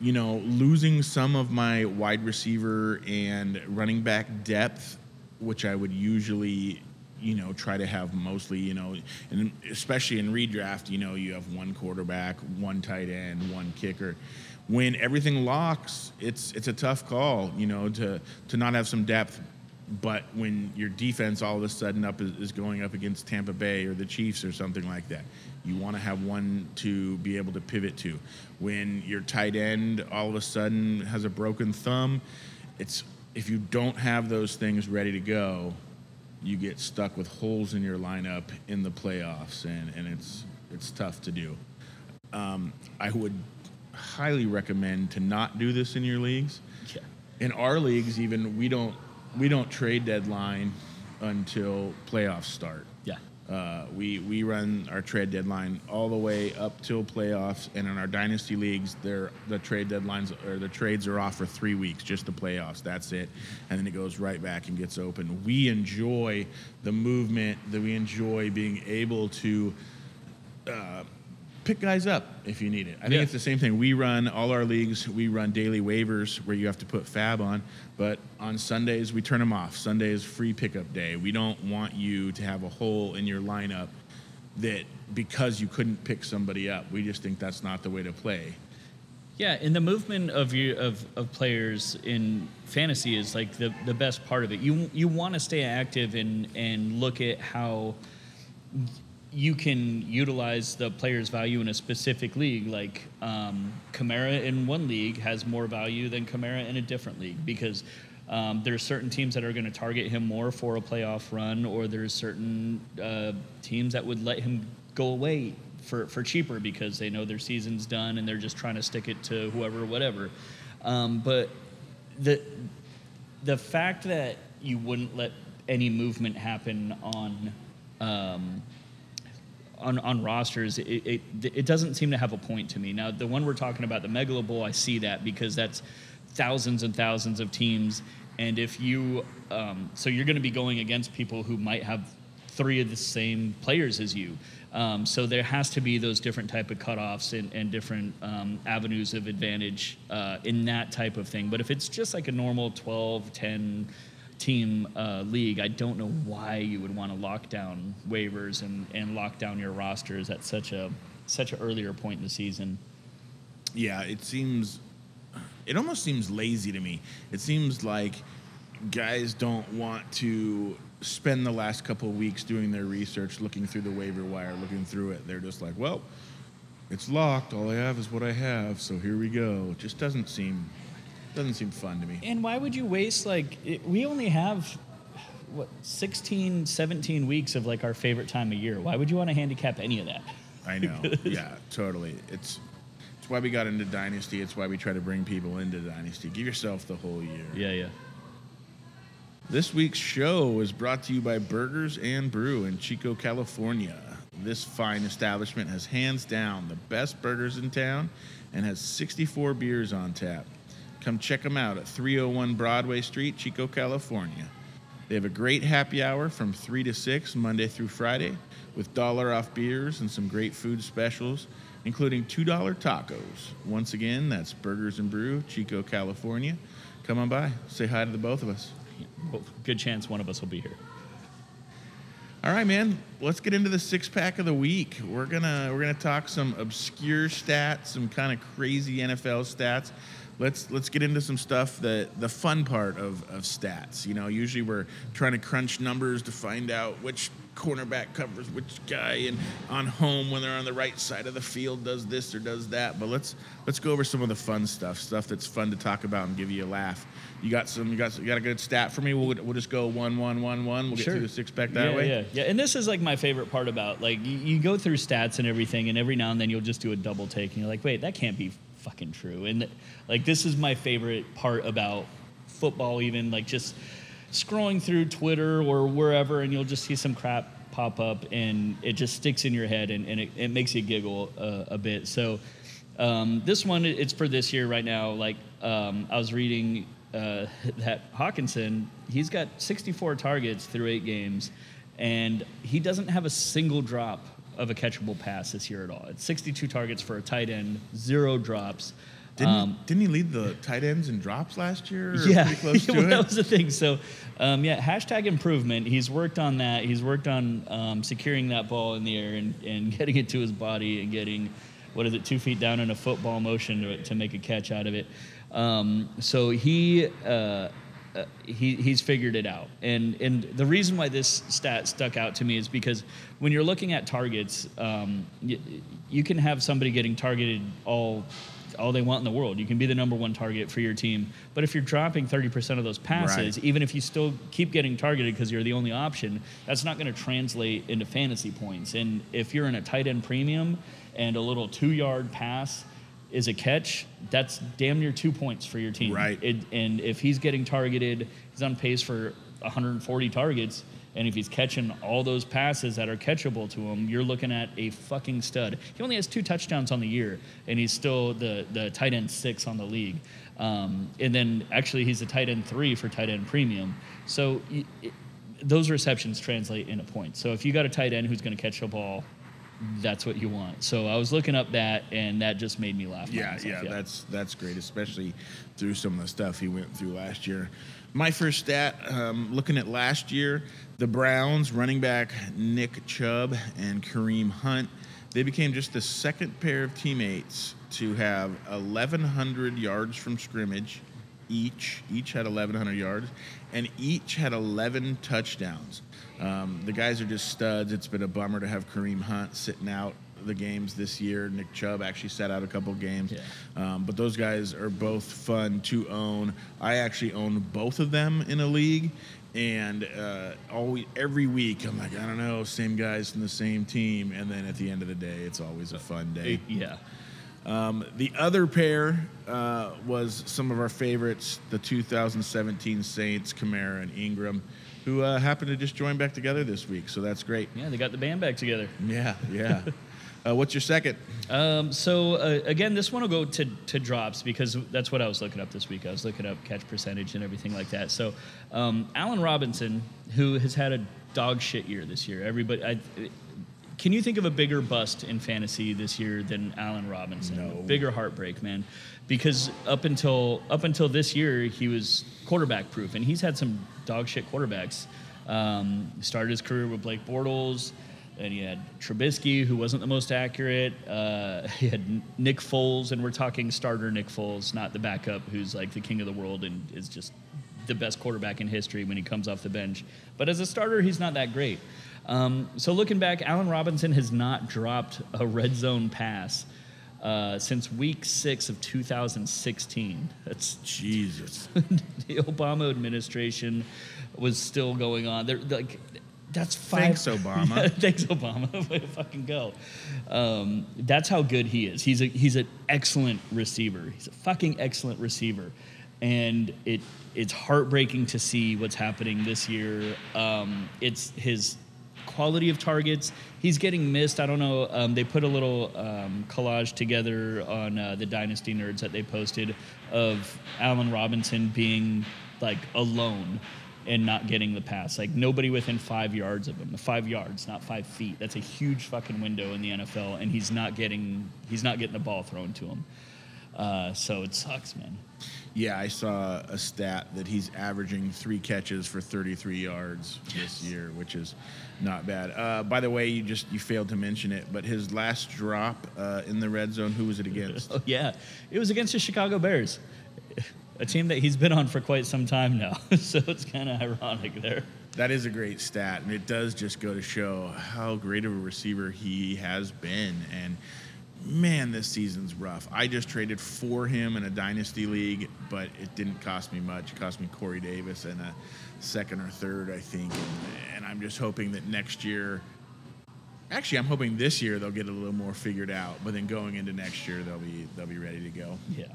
you know, losing some of my wide receiver and running back depth, which I would usually, you know, try to have mostly, you know, and especially in redraft, you know, you have one quarterback, one tight end, one kicker. When everything locks, it's it's a tough call, you know, to to not have some depth. But when your defense all of a sudden up is, is going up against Tampa Bay or the Chiefs or something like that, you want to have one to be able to pivot to. When your tight end all of a sudden has a broken thumb, it's if you don't have those things ready to go, you get stuck with holes in your lineup in the playoffs, and, and it's it's tough to do. Um, I would highly recommend to not do this in your leagues yeah. in our leagues even we don't we don't trade deadline until playoffs start Yeah. Uh, we we run our trade deadline all the way up till playoffs, and in our dynasty leagues, the trade deadlines or the trades are off for three weeks, just the playoffs. That's it, and then it goes right back and gets open. We enjoy the movement. That we enjoy being able to. Uh, pick guys up if you need it. I think Yeah. it's the same thing. We run all our leagues. We run daily waivers where you have to put FAAB on, but on Sundays we turn them off. Sunday is free pickup day. We don't want you to have a hole in your lineup that because you couldn't pick somebody up. We just think that's not the way to play. Yeah, and the movement of you of, of players in fantasy is like the, the best part of it. You you want to stay active and and look at how you can utilize the player's value in a specific league. Like um, Kamara in one league has more value than Kamara in a different league because um, there's certain teams that are going to target him more for a playoff run, or there's certain uh, teams that would let him go away for, for cheaper because they know their season's done and they're just trying to stick it to whoever, whatever. Um, but the the fact that you wouldn't let any movement happen on um, on, on rosters, it, it, it doesn't seem to have a point to me. Now, the one we're talking about, the Megalo Bowl, I see that because that's thousands and thousands of teams. And if you, um, so you're going to be going against people who might have three of the same players as you. Um, so there has to be those different type of cutoffs and, and different um, avenues of advantage uh, in that type of thing. But if it's just like a normal 12, 10 team uh, league, I don't know why you would want to lock down waivers and, and lock down your rosters at such a such an earlier point in the season. Yeah, it seems. It almost seems lazy to me. It seems like guys don't want to spend the last couple of weeks doing their research, looking through the waiver wire, looking through it. They're just like, well, it's locked. All I have is what I have. So here we go. It just doesn't seem doesn't seem fun to me. And why would you waste like it, we only have what 16 17 weeks of like our favorite time of year. Why would you want to handicap any of that? I know. yeah, totally. It's it's why we got into Dynasty. It's why we try to bring people into Dynasty. Give yourself the whole year. Yeah, yeah. This week's show is brought to you by Burgers and Brew in Chico, California. This fine establishment has hands down the best burgers in town and has 64 beers on tap. Come check them out at 301 Broadway Street, Chico, California. They have a great happy hour from 3 to 6 Monday through Friday with dollar off beers and some great food specials, including $2 tacos. Once again, that's Burgers and Brew, Chico, California. Come on by. Say hi to the both of us. Well, good chance one of us will be here. All right, man. Let's get into the six pack of the week. We're gonna we're gonna talk some obscure stats, some kind of crazy NFL stats. Let's let's get into some stuff that the fun part of, of stats. You know, usually we're trying to crunch numbers to find out which cornerback covers which guy and on home when they're on the right side of the field does this or does that. But let's let's go over some of the fun stuff, stuff that's fun to talk about and give you a laugh. You got some you got you got a good stat for me? We'll we'll just go one one one one. We'll get Sure. through the six pack that yeah, way. Yeah, yeah. And this is like my favorite part about like you, you go through stats and everything, and every now and then you'll just do a double take, and you're like, wait, that can't be fucking true. And like this is my favorite part about football, even like just scrolling through Twitter or wherever, and you'll just see some crap pop up, and it just sticks in your head, and, and it, it makes you giggle uh, a bit. So. Um, this one, it's for this year right now. Like um, I was reading uh, that Hockenson, he's got 64 targets through eight games, and he doesn't have a single drop of a catchable pass this year at all. It's 62 targets for a tight end, zero drops. Didn't, Um, didn't he lead the tight ends in drops last year? or yeah, pretty close to well, it. that was the thing. So, um, yeah, hashtag improvement. He's worked on that. He's worked on um, securing that ball in the air and, and getting it to his body and getting, what is it, two feet down in a football motion to, to make a catch out of it. Um, so he. Uh, uh, he, he's figured it out. And, and the reason why this stat stuck out to me is because when you're looking at targets, um, you, you can have somebody getting targeted all all they want in the world. You can be the number one target for your team. But if you're dropping 30% of those passes, Right. even if you still keep getting targeted because you're the only option, that's not going to translate into fantasy points. And if you're in a tight end premium and a little two yard pass is a catch, that's damn near two points for your team. Right. It, and if he's getting targeted, he's on pace for 140 targets. And if he's catching all those passes that are catchable to him, you're looking at a fucking stud. He only has two touchdowns on the year, and he's still the, the tight end six on the league. Um, and then actually, he's a tight end three for tight end premium. So it, those receptions translate into points. So if you got a tight end who's going to catch the ball, that's what you want. So I was looking up that, and that just made me laugh. Yeah, myself. yeah, that's that's great, especially through some of the stuff he went through last year. My first stat, um, looking at last year, the Browns running back Nick Chubb and Kareem Hunt, they became just the second pair of teammates to have 1,100 yards from scrimmage each. Each had 1,100 yards, and each had 11 touchdowns. Um, the guys are just studs. It's been a bummer to have Kareem Hunt sitting out the games this year. Nick Chubb actually sat out a couple games. Yeah. Um, but those guys are both fun to own. I actually own both of them in a league. And uh, always, every week, I'm like, I don't know, same guys from the same team. And then at the end of the day, it's always a fun day. yeah. Um, the other pair uh, was some of our favorites, the 2017 Saints, Kamara and Ingram, who uh, happened to just join back together this week. So that's great. Yeah, they got the band back together. Yeah, yeah. uh, what's your second? Um, so uh, again, this one will go to, to drops because that's what I was looking up this week. I was looking up catch percentage and everything like that. So um, Allen Robinson, who has had a dog shit year this year, everybody. I, can you think of a bigger bust in fantasy this year than Allen Robinson? No. Bigger heartbreak, man. Because up until up until this year, he was quarterback proof, and he's had some dog shit quarterbacks. Um, started his career with Blake Bortles. And he had Trubisky, who wasn't the most accurate. Uh, he had Nick Foles, and we're talking starter Nick Foles, not the backup, who's like the king of the world and is just the best quarterback in history when he comes off the bench. But as a starter, he's not that great. Um, so looking back, Allen Robinson has not dropped a red zone pass uh, since week six of 2016. That's Jesus. the Obama administration was still going on. They're like, that's five. Thanks, Obama. Thanks, Obama. Way to fucking go. Um, that's how good he is. He's a he's an excellent receiver. He's a fucking excellent receiver, and it it's heartbreaking to see what's happening this year. Um, it's his quality of targets. He's getting missed. I don't know. Um, they put a little um, collage together on uh, the Dynasty Nerds that they posted of Allen Robinson being like alone and not getting the pass. Like nobody within five yards of him. Five yards, not five feet. That's a huge fucking window in the NFL, and he's not getting he's not getting the ball thrown to him. Uh, so it sucks, man. Yeah, I saw a stat that he's averaging three catches for 33 yards this year, which is not bad. Uh, by the way, you just you failed to mention it, but his last drop uh, in the red zone, who was it against? Oh yeah, it was against the Chicago Bears, a team that he's been on for quite some time now. so it's kind of ironic there. That is a great stat, and it does just go to show how great of a receiver he has been. And man, this season's rough. I just traded for him in a dynasty league, but it didn't cost me much. It cost me Corey Davis and a second or third, I think. And, and I'm just hoping that next year. Actually, I'm hoping this year they'll get a little more figured out, but then going into next year they'll be they'll be ready to go. Yeah.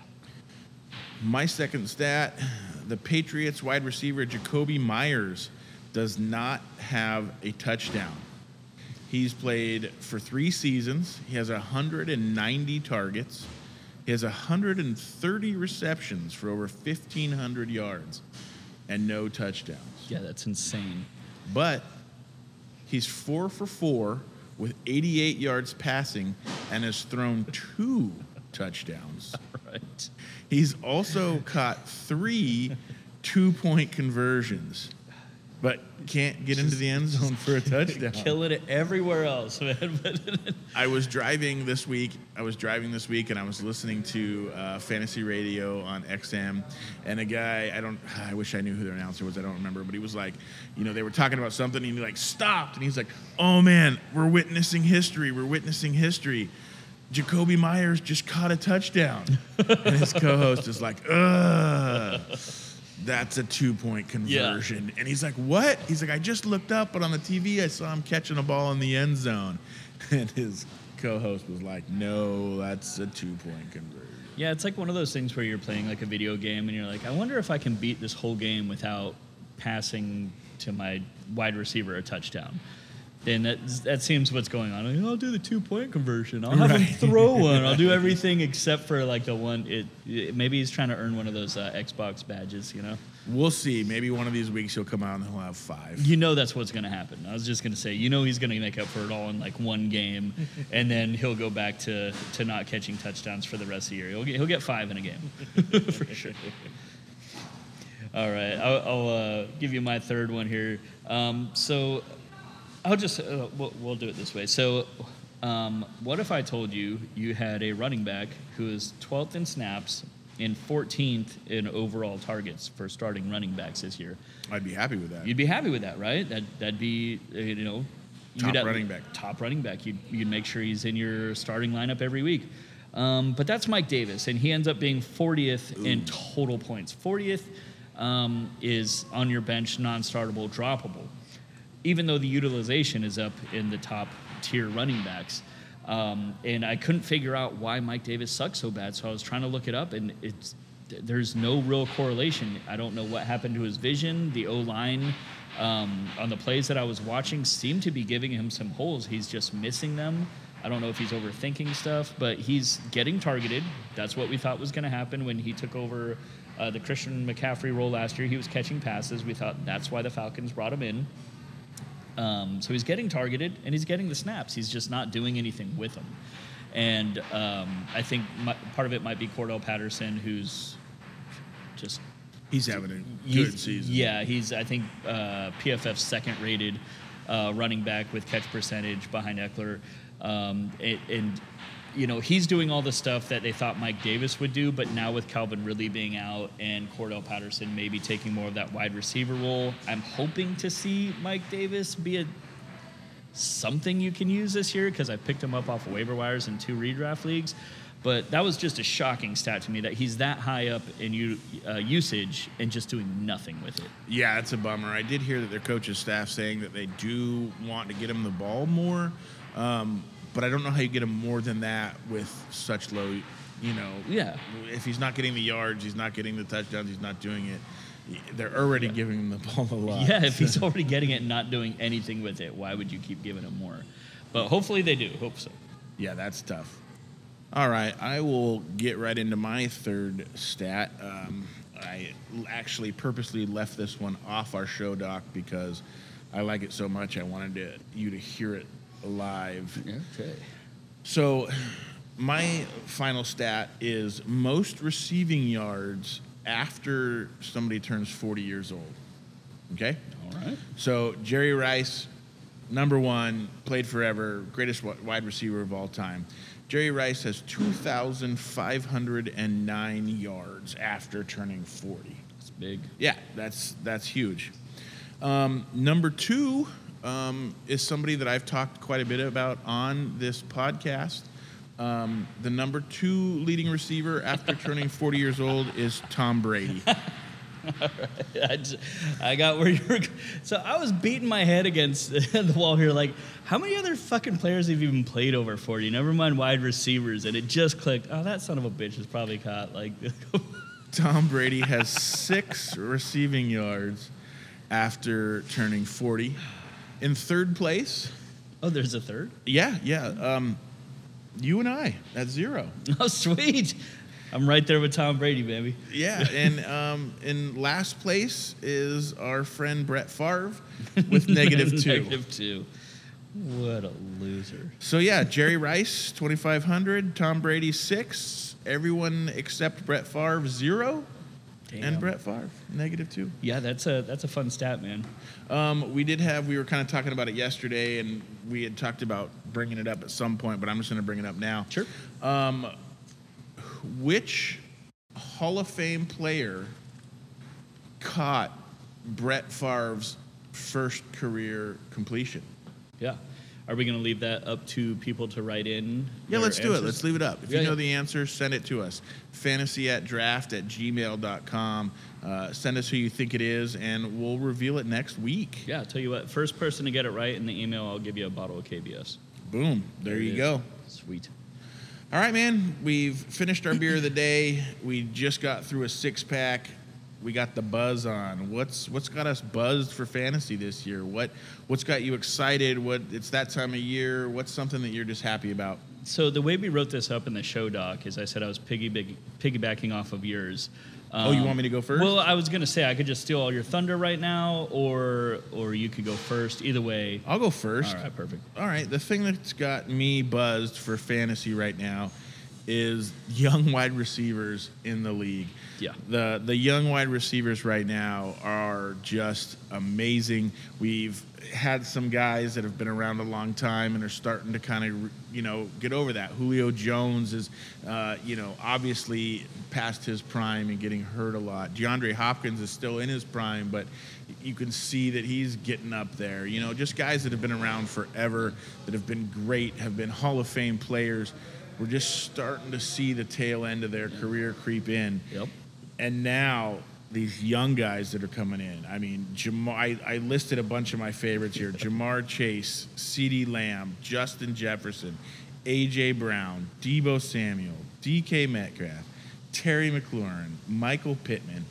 My second stat the Patriots wide receiver Jakobi Meyers does not have a touchdown. He's played for three seasons. He has 190 targets. He has 130 receptions for over 1,500 yards and no touchdowns. Yeah, that's insane. But he's four for four with 88 yards passing and has thrown two touchdowns. Right. He's also caught three two point conversions, but can't get into the end zone for a touchdown. Killing it everywhere else, man. I was driving this week. I was driving this week, and I was listening to uh, fantasy radio on XM, and a guy I don't. I wish I knew who their announcer was. I don't remember, but he was like, you know, they were talking about something, and he like stopped, and he's like, "Oh man, we're witnessing history. We're witnessing history." Jakobi Meyers just caught a touchdown, and his co-host is like, "Ugh." That's a two-point conversion, and he's like, "What?" He's like, "I just looked up, but on the TV, I saw him catching a ball in the end zone." And his co-host was like, "No, that's a two-point conversion." yeah, it's like one of those things where you're playing like a video game and you're like, I wonder if I can beat this whole game without passing to my wide receiver a touchdown. Then that that seems what's going on. Like, I'll do the two point conversion. I'll have him throw one. I'll do everything except for like the one. It, it maybe he's trying to earn one of those uh, Xbox badges. You know. We'll see. Maybe one of these weeks he'll come out and he'll have five. You know that's what's going to happen. I was just going to say, you know, he's going to make up for it all in like one game, and then he'll go back to, to not catching touchdowns for the rest of the year. He'll get, he'll get five in a game for sure. All right, I'll, I'll uh, give you my third one here. Um, so I'll just uh, we'll, we'll do it this way. So, um, what if I told you you had a running back who is 12th in snaps and 14th in overall targets for starting running backs this year? I'd be happy with that. You'd be happy with that, right? That that'd be uh, you know Top running back. Top running back. You'd you'd make sure he's in your starting lineup every week. Um, but that's Mike Davis, and he ends up being 40th in total points. 40th um, is on your bench, non-startable, droppable. Even though the utilization is up in the top tier running backs. Um, and I couldn't figure out why Mike Davis sucks so bad, so I was trying to look it up, and it's there's no real correlation. I don't know what happened to his vision. The O line um, on the plays that I was watching seemed to be giving him some holes. He's just missing them. I don't know if he's overthinking stuff, but he's getting targeted. That's what we thought was going to happen when he took over uh, the Christian McCaffrey role last year. He was catching passes. We thought that's why the Falcons brought him in. Um, so he's getting targeted and he's getting the snaps. He's just not doing anything with them. And um, I think my, part of it might be Cordarrelle Patterson, who's just He's having a He's- good season. Yeah, he's I think uh, PFF's second rated uh, running back with catch percentage behind Ekeler, um, and you know he's doing all the stuff that they thought Mike Davis would do, but now with Calvin Ridley being out and Cordarrelle Patterson maybe taking more of that wide receiver role, I'm hoping to see Mike Davis be a something you can use this year because I picked him up off of waiver wires in two redraft leagues. But that was just a shocking stat to me that he's that high up in u- uh, usage and just doing nothing with it. Yeah, it's a bummer. I did hear that their coach's staff saying that they do want to get him the ball more, um, but I don't know how you get him more than that with such low, you know. Yeah. If he's not getting the yards, he's not getting the touchdowns, he's not doing it. They're already giving him the ball a lot. Yeah, if he's already getting it and not doing anything with it, why would you keep giving him more? But hopefully they do. Hope so. Yeah, that's tough. All right, I will get right into my third stat. Um, I actually purposely left this one off our show doc because I like it so much. I wanted to, you to hear it live. Okay. So, my final stat is most receiving yards after somebody turns 40 years old. Okay? All right. So Jerry Rice, number one, played forever, greatest wide receiver of all time. Jerry Rice has 2,509 yards after turning 40. That's big. Yeah, that's that's huge. Um, number two um, is somebody that I've talked quite a bit about on this podcast. Um, the number two leading receiver after turning 40 years old is Tom Brady. I, just- I got where you were. So I was beating my head against the wall here, like, how many other fucking players have even played over 40? Never mind wide receivers. And it just clicked. Oh, that son of a bitch is probably caught. Like, Tom Brady has six receiving yards after turning 40. In third place, oh, there's a third? yeah, yeah, um, you and I at zero. Oh, sweet. I'm right there with Tom Brady, baby. Yeah, and um, in last place is our friend Brett Favre with negative two. Negative two. What a loser. So yeah, Jerry Rice 2,500, Tom Brady six, everyone except Brett Favre zero, Damn. and Brett Favre negative two. Yeah, that's a that's a fun stat, man. Um, we did have, we were kind of talking about it yesterday, and we had talked about bringing it up at some point, but I'm just going to bring it up now. Sure. Um, which Hall of Fame player caught Brett Favre's first career completion? Yeah. Are we going to leave that up to people to write in? Yeah, let's do it. Let's leave it up. If Yeah, you know yeah. the answer, send it to us. Fantasy at draft at gmail.com. Uh, send us who you think it is, and we'll reveal it next week. Yeah, I'll tell you what. First person to get it right in the email, I'll give you a bottle of KBS. Boom. There, it you is. go. Sweet. All right, man. We've finished our beer of the day. We just got through a six pack. We got the buzz on. What's what's got us buzzed for fantasy this year? What what's got you excited? What it's that time of year. What's something that you're just happy about? So the way we wrote this up in the show doc is I said I was piggy piggybacking off of yours. oh, you want me to go first? Well, I was gonna say I could just steal all your thunder right now, or or you could go first. Either way. I'll go first. All right, perfect. All right. The thing that's got me buzzed for fantasy right now is young wide receivers in the league. Yeah. The the young wide receivers right now are just amazing. We've had some guys that have been around a long time and are starting to kind of you know get over that. Julio Jones is uh, you know obviously past his prime and getting hurt a lot. DeAndre Hopkins is still in his prime, but you can see that he's getting up there. You know, just guys that have been around forever, that have been great, have been Hall of Fame players. We're just starting to see the tail end of their career creep in. Yep. And now these young guys that are coming in. I mean, Ja'Marr, I, I listed a bunch of my favorites here: Ja'Marr Chase, CeeDee Lamb, Justin Jefferson, A.J. Brown, Deebo Samuel, D.K. Metcalf, Terry McLaurin, Michael Pittman.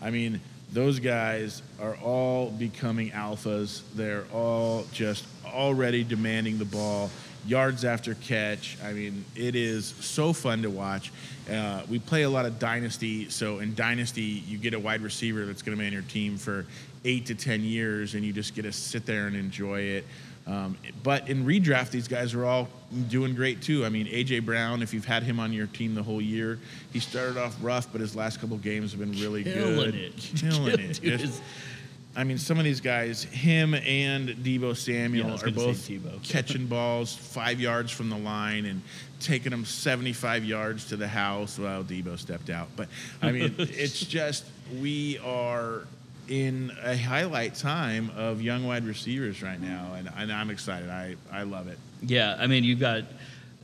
I mean, those guys are all becoming alphas. They're all just already demanding the ball yards after catch. I mean, it is so fun to watch. Uh, we play a lot of dynasty, so in dynasty, you get a wide receiver that's going to be on your team for eight to ten years, and you just get to sit there and enjoy it. Um, but in redraft, these guys are all doing great too. I mean, AJ Brown, if you've had him on your team the whole year, he started off rough, but his last couple games have been really good. Killing good. it. Killing it. Dude, Just- I mean, some of these guys, him and Deebo Samuel was are both catching balls five yards from the line and taking them 75 yards to the house. Well, Deebo stepped out, but I mean, it's just we are in a highlight time of young wide receivers right now, and, and I'm excited. I, I love it. Yeah, I mean, you've got.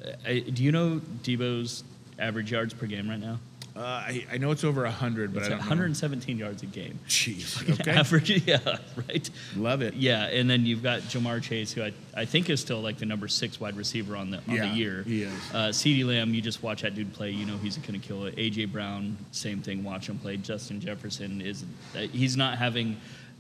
Uh, do you know Deebo's average yards per game right now? Uh, I, I know it's over 100, but It's I don't 117 yards a game. know. Jeez. Okay. Average, yeah, right. Love it. Yeah, and then you've got Ja'Marr Chase, who I, I think is still like the number six wide receiver on the on Yeah, the year. he is. Uh, CeeDee Lamb, you just watch that dude play, you know he's going to kill it. AJ Brown, same thing. Watch him play. Justin Jefferson is uh, he's not having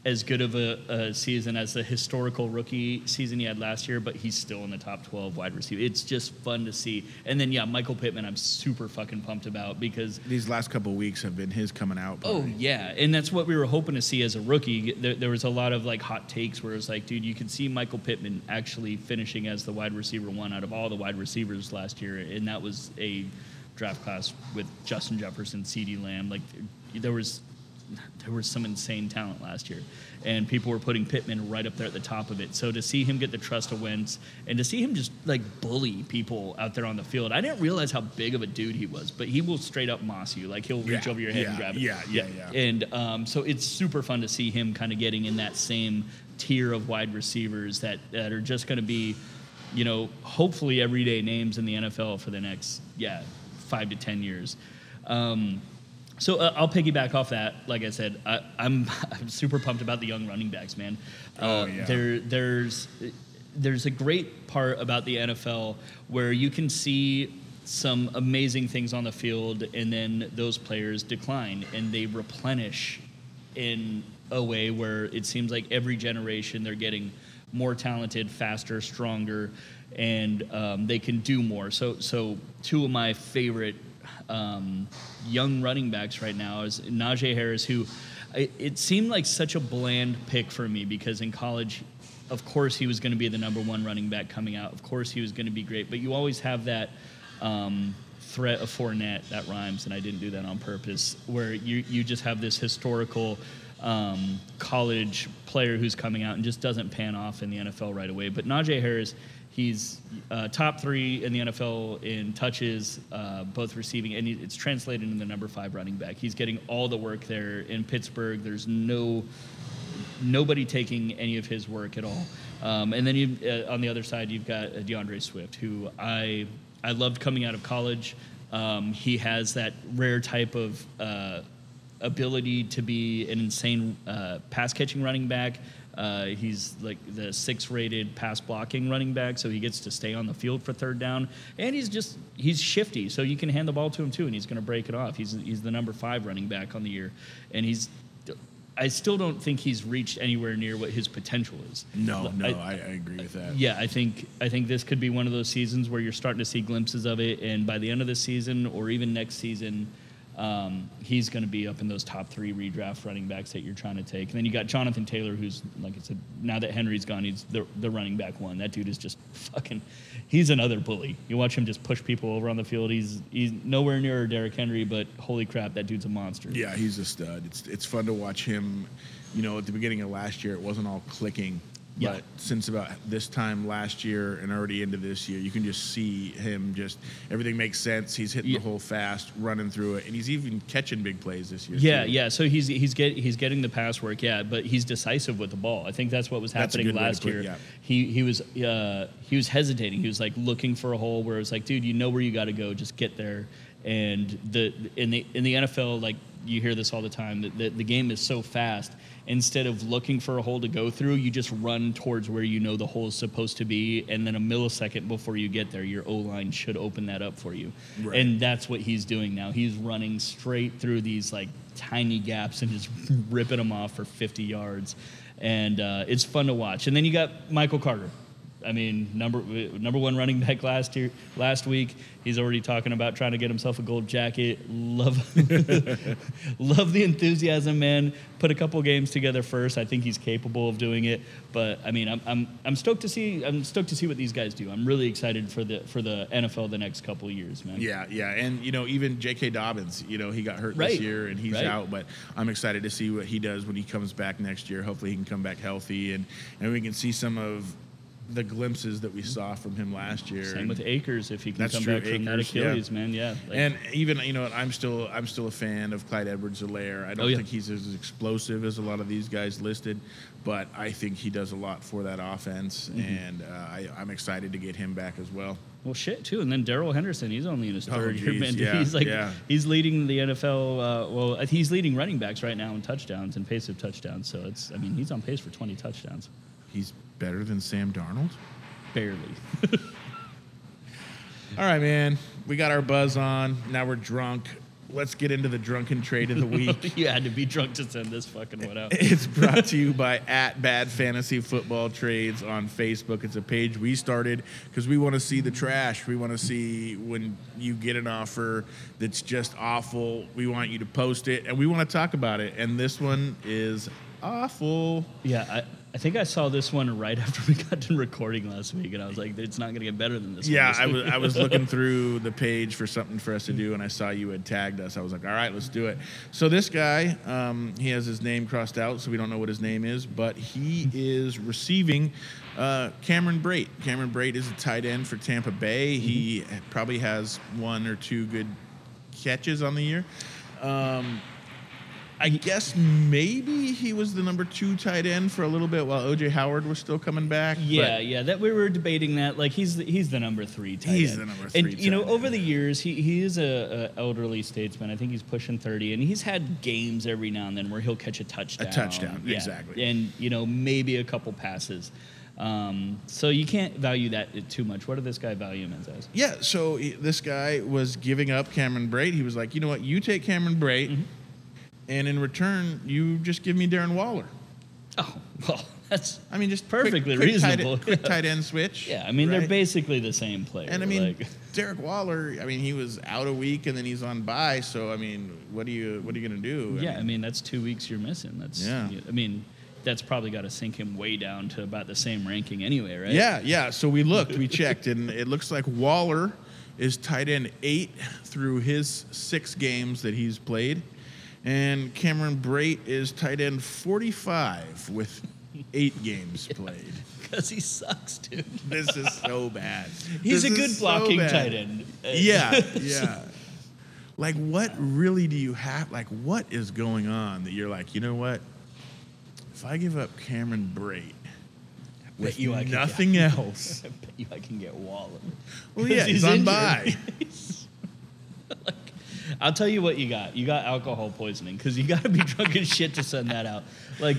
as good of a, a season as the historical rookie season he had last year, but he's still in the top 12 wide receiver. It's just fun to see. And then yeah, Michael Pittman, I'm super fucking pumped about because These last couple of weeks have been his coming out. Oh yeah, and that's what we were hoping to see as a rookie. There, there was a lot of like hot takes where it's like, dude, you can see Michael Pittman actually finishing as the wide receiver one out of all the wide receivers last year, and that was a draft class with Justin Jefferson, CeeDee Lamb. Like there was there was some insane talent last year, and people were putting Pittman right up there at the top of it. So to see him get the trust of Wentz and to see him just like bully people out there on the field, I didn't realize how big of a dude he was. But he will straight up moss you, like he'll reach Yeah, over your head and grab it. yeah, yeah, yeah. And um, so it's super fun to see him kind of getting in that same tier of wide receivers that that are just going to be, you know, hopefully everyday names in the NFL for the next yeah five to ten years. Um, so uh, I'll piggyback off that. Like I said, I, I'm I'm super pumped about the young running backs, man. Oh, Uh, yeah. There there's there's a great part about the NFL where you can see some amazing things on the field, and then those players decline and they replenish in a way where it seems like every generation they're getting more talented, faster, stronger, and um, they can do more. So, so two of my favorite um, young running backs right now is Najee Harris, who I, it seemed like such a bland pick for me because in college, of course, he was going to be the number one running back coming out. Of course, he was going to be great, but you always have that. Um, threat of Fournette that rhymes, and I didn't do that on purpose. Where you you just have this historical um, college player who's coming out and just doesn't pan off in the NFL right away. But Najee Harris, he's uh, top three in the NFL in touches, uh, both receiving, and it's translated into the number five running back. He's getting all the work there in Pittsburgh. There's no nobody taking any of his work at all. Um, and then you, uh, on the other side, you've got uh, D'Andre Swift, who I I loved coming out of college. Um, he has that rare type of uh, ability to be an insane uh, pass catching running back. Uh, he's like the six rated pass blocking running back, so he gets to stay on the field for third down. And he's just he's shifty, so you can hand the ball to him too, and he's going to break it off. He's he's the number five running back on the year, and he's. I still don't think he's reached anywhere near what his potential is. No, no, I- I, I agree with that. yeah, I think I think this could be one of those seasons where you're starting to see glimpses of it, and by the end of the season or even next season, um, he's going to be up in those top three redraft running backs that you're trying to take. And then you got Jonathan Taylor, who's like I said, now that Henry's gone, he's the the running back one. That dude is just fucking. He's another bully. You watch him just push people over on the field. He's he's nowhere near Derrick Henry, but holy crap, that dude's a monster. Yeah, he's a stud. It's it's fun to watch him. You know, at the beginning of last year, it wasn't all clicking. Yeah. But since about this time last year and already into this year, you can just see him just everything makes sense. He's hitting Yeah. the hole fast, running through it, and he's even catching big plays this year. Yeah, too. yeah. So he's he's get he's getting the pass work, yeah, but he's decisive with the ball. I think that's what was happening good way to last put year. yeah. He he was uh, he was hesitating. He was like looking for a hole where it was like, dude, you know where you got to go, just get there. And the in the in the NFL, like you hear this all the time, that the, the game is so fast. Instead of looking for a hole to go through, you just run towards where you know the hole is supposed to be, and then a millisecond before you get there, your O line should open that up for you. Right. And that's what he's doing now. He's running straight through these like tiny gaps and just ripping them off for 50 yards, and uh, it's fun to watch. And then you got Michael Carter. I mean, number number one running back last year, last week. He's already talking about trying to get himself a gold jacket. Love, love the enthusiasm, man. Put a couple games together first. I think he's capable of doing it. But I mean, I'm, I'm I'm stoked to see I'm stoked to see what these guys do. I'm really excited for the for the NFL the next couple years, man. Yeah, yeah, and you know even J.K. Dobbins, you know he got hurt Right, this year and he's right. out, but I'm excited to see what he does when he comes back next year. Hopefully he can come back healthy and and we can see some of the glimpses that we saw from him last year. Same And- with Akers if he can come true, back from that Akers, yeah. Achilles, man. Yeah. like- and even you know I'm still I'm still a fan of Clyde Edwards-Helaire. I don't Oh, yeah. think he's as explosive as a lot of these guys listed, but I think he does a lot for that offense, Mm-hmm. and uh, I, I'm excited to get him back as well. Well, shit too, and then Darrell Henderson, he's only in his Oh, third year, man. yeah, he's like, yeah. he's leading the NFL. Uh, well, he's leading running backs right now in touchdowns and pace of touchdowns. So it's, I mean, he's on pace for 20 touchdowns, He's better than Sam Darnold. barely. All right, man. We got our buzz on. Now we're drunk. Let's get into the drunken trade of the week. you had to be drunk to send this fucking one out. It's brought to you by at Bad Fantasy Football Trades on Facebook. It's a page we started because we want to see the trash. We want to see when you get an offer that's just awful. We want you to post it and we want to talk about it. And this one is awful. Yeah, I, I think I saw this one right after we got done recording last week, and I was like, it's not going to get better than this. Yeah, one I was. I was looking through the page for something for us to do, and I saw you had tagged us. I was like, all right, let's do it. So this guy, um, he has his name crossed out, so we don't know what his name is, but he is receiving uh, Cameron Brate. Cameron Brate is a tight end for Tampa Bay. He probably has one or two good catches on the year. Um, I guess maybe he was the number two tight end for a little bit while OJ Howard was still coming back. Yeah, yeah, that we were debating that. Like he's the, he's the number three. Tight He's end. He's the number three. And you know, tight over the years, he, he is a, a elderly statesman. I think he's pushing thirty, and he's had games every now and then where he'll catch a touchdown. A touchdown, Yeah. exactly. And you know, maybe a couple passes. Um, so you can't value that too much. What did this guy value him as? as? Yeah, so he- this guy was giving up Cameron Brate. He was like, you know what, you take Cameron Brate, Mm-hmm. And in return, you just give me Darren Waller. Oh, well, that's I mean, just Perfectly quick, quick reasonable. Tight, quick tight end switch. yeah. I mean, they're basically the same player. And I mean, like, Derek Waller. I mean, he was out a week, and then he's on bye. So I mean, what are you what are you gonna do? yeah, I mean, that's two weeks you're missing. That's Yeah. I mean, that's probably got to sink him way down to about the same ranking anyway, right? Yeah, yeah. So we looked, we checked, and it looks like Waller is tight end eight through his six games that he's played, and Cameron Brate is tight end forty-five with eight games played. because he sucks, dude. This is so bad. He's This a good so blocking bad. tight end. Yeah, yeah. Like, what really do you have? Like, what is going on that you're like, you know what? If I give up Cameron Brate with you nothing else, I bet you I can get Waller. well, yeah, 'Cause he's, on injured. I'll tell you what you got. You got alcohol poisoning because you got to be drunk as shit to send that out. Like,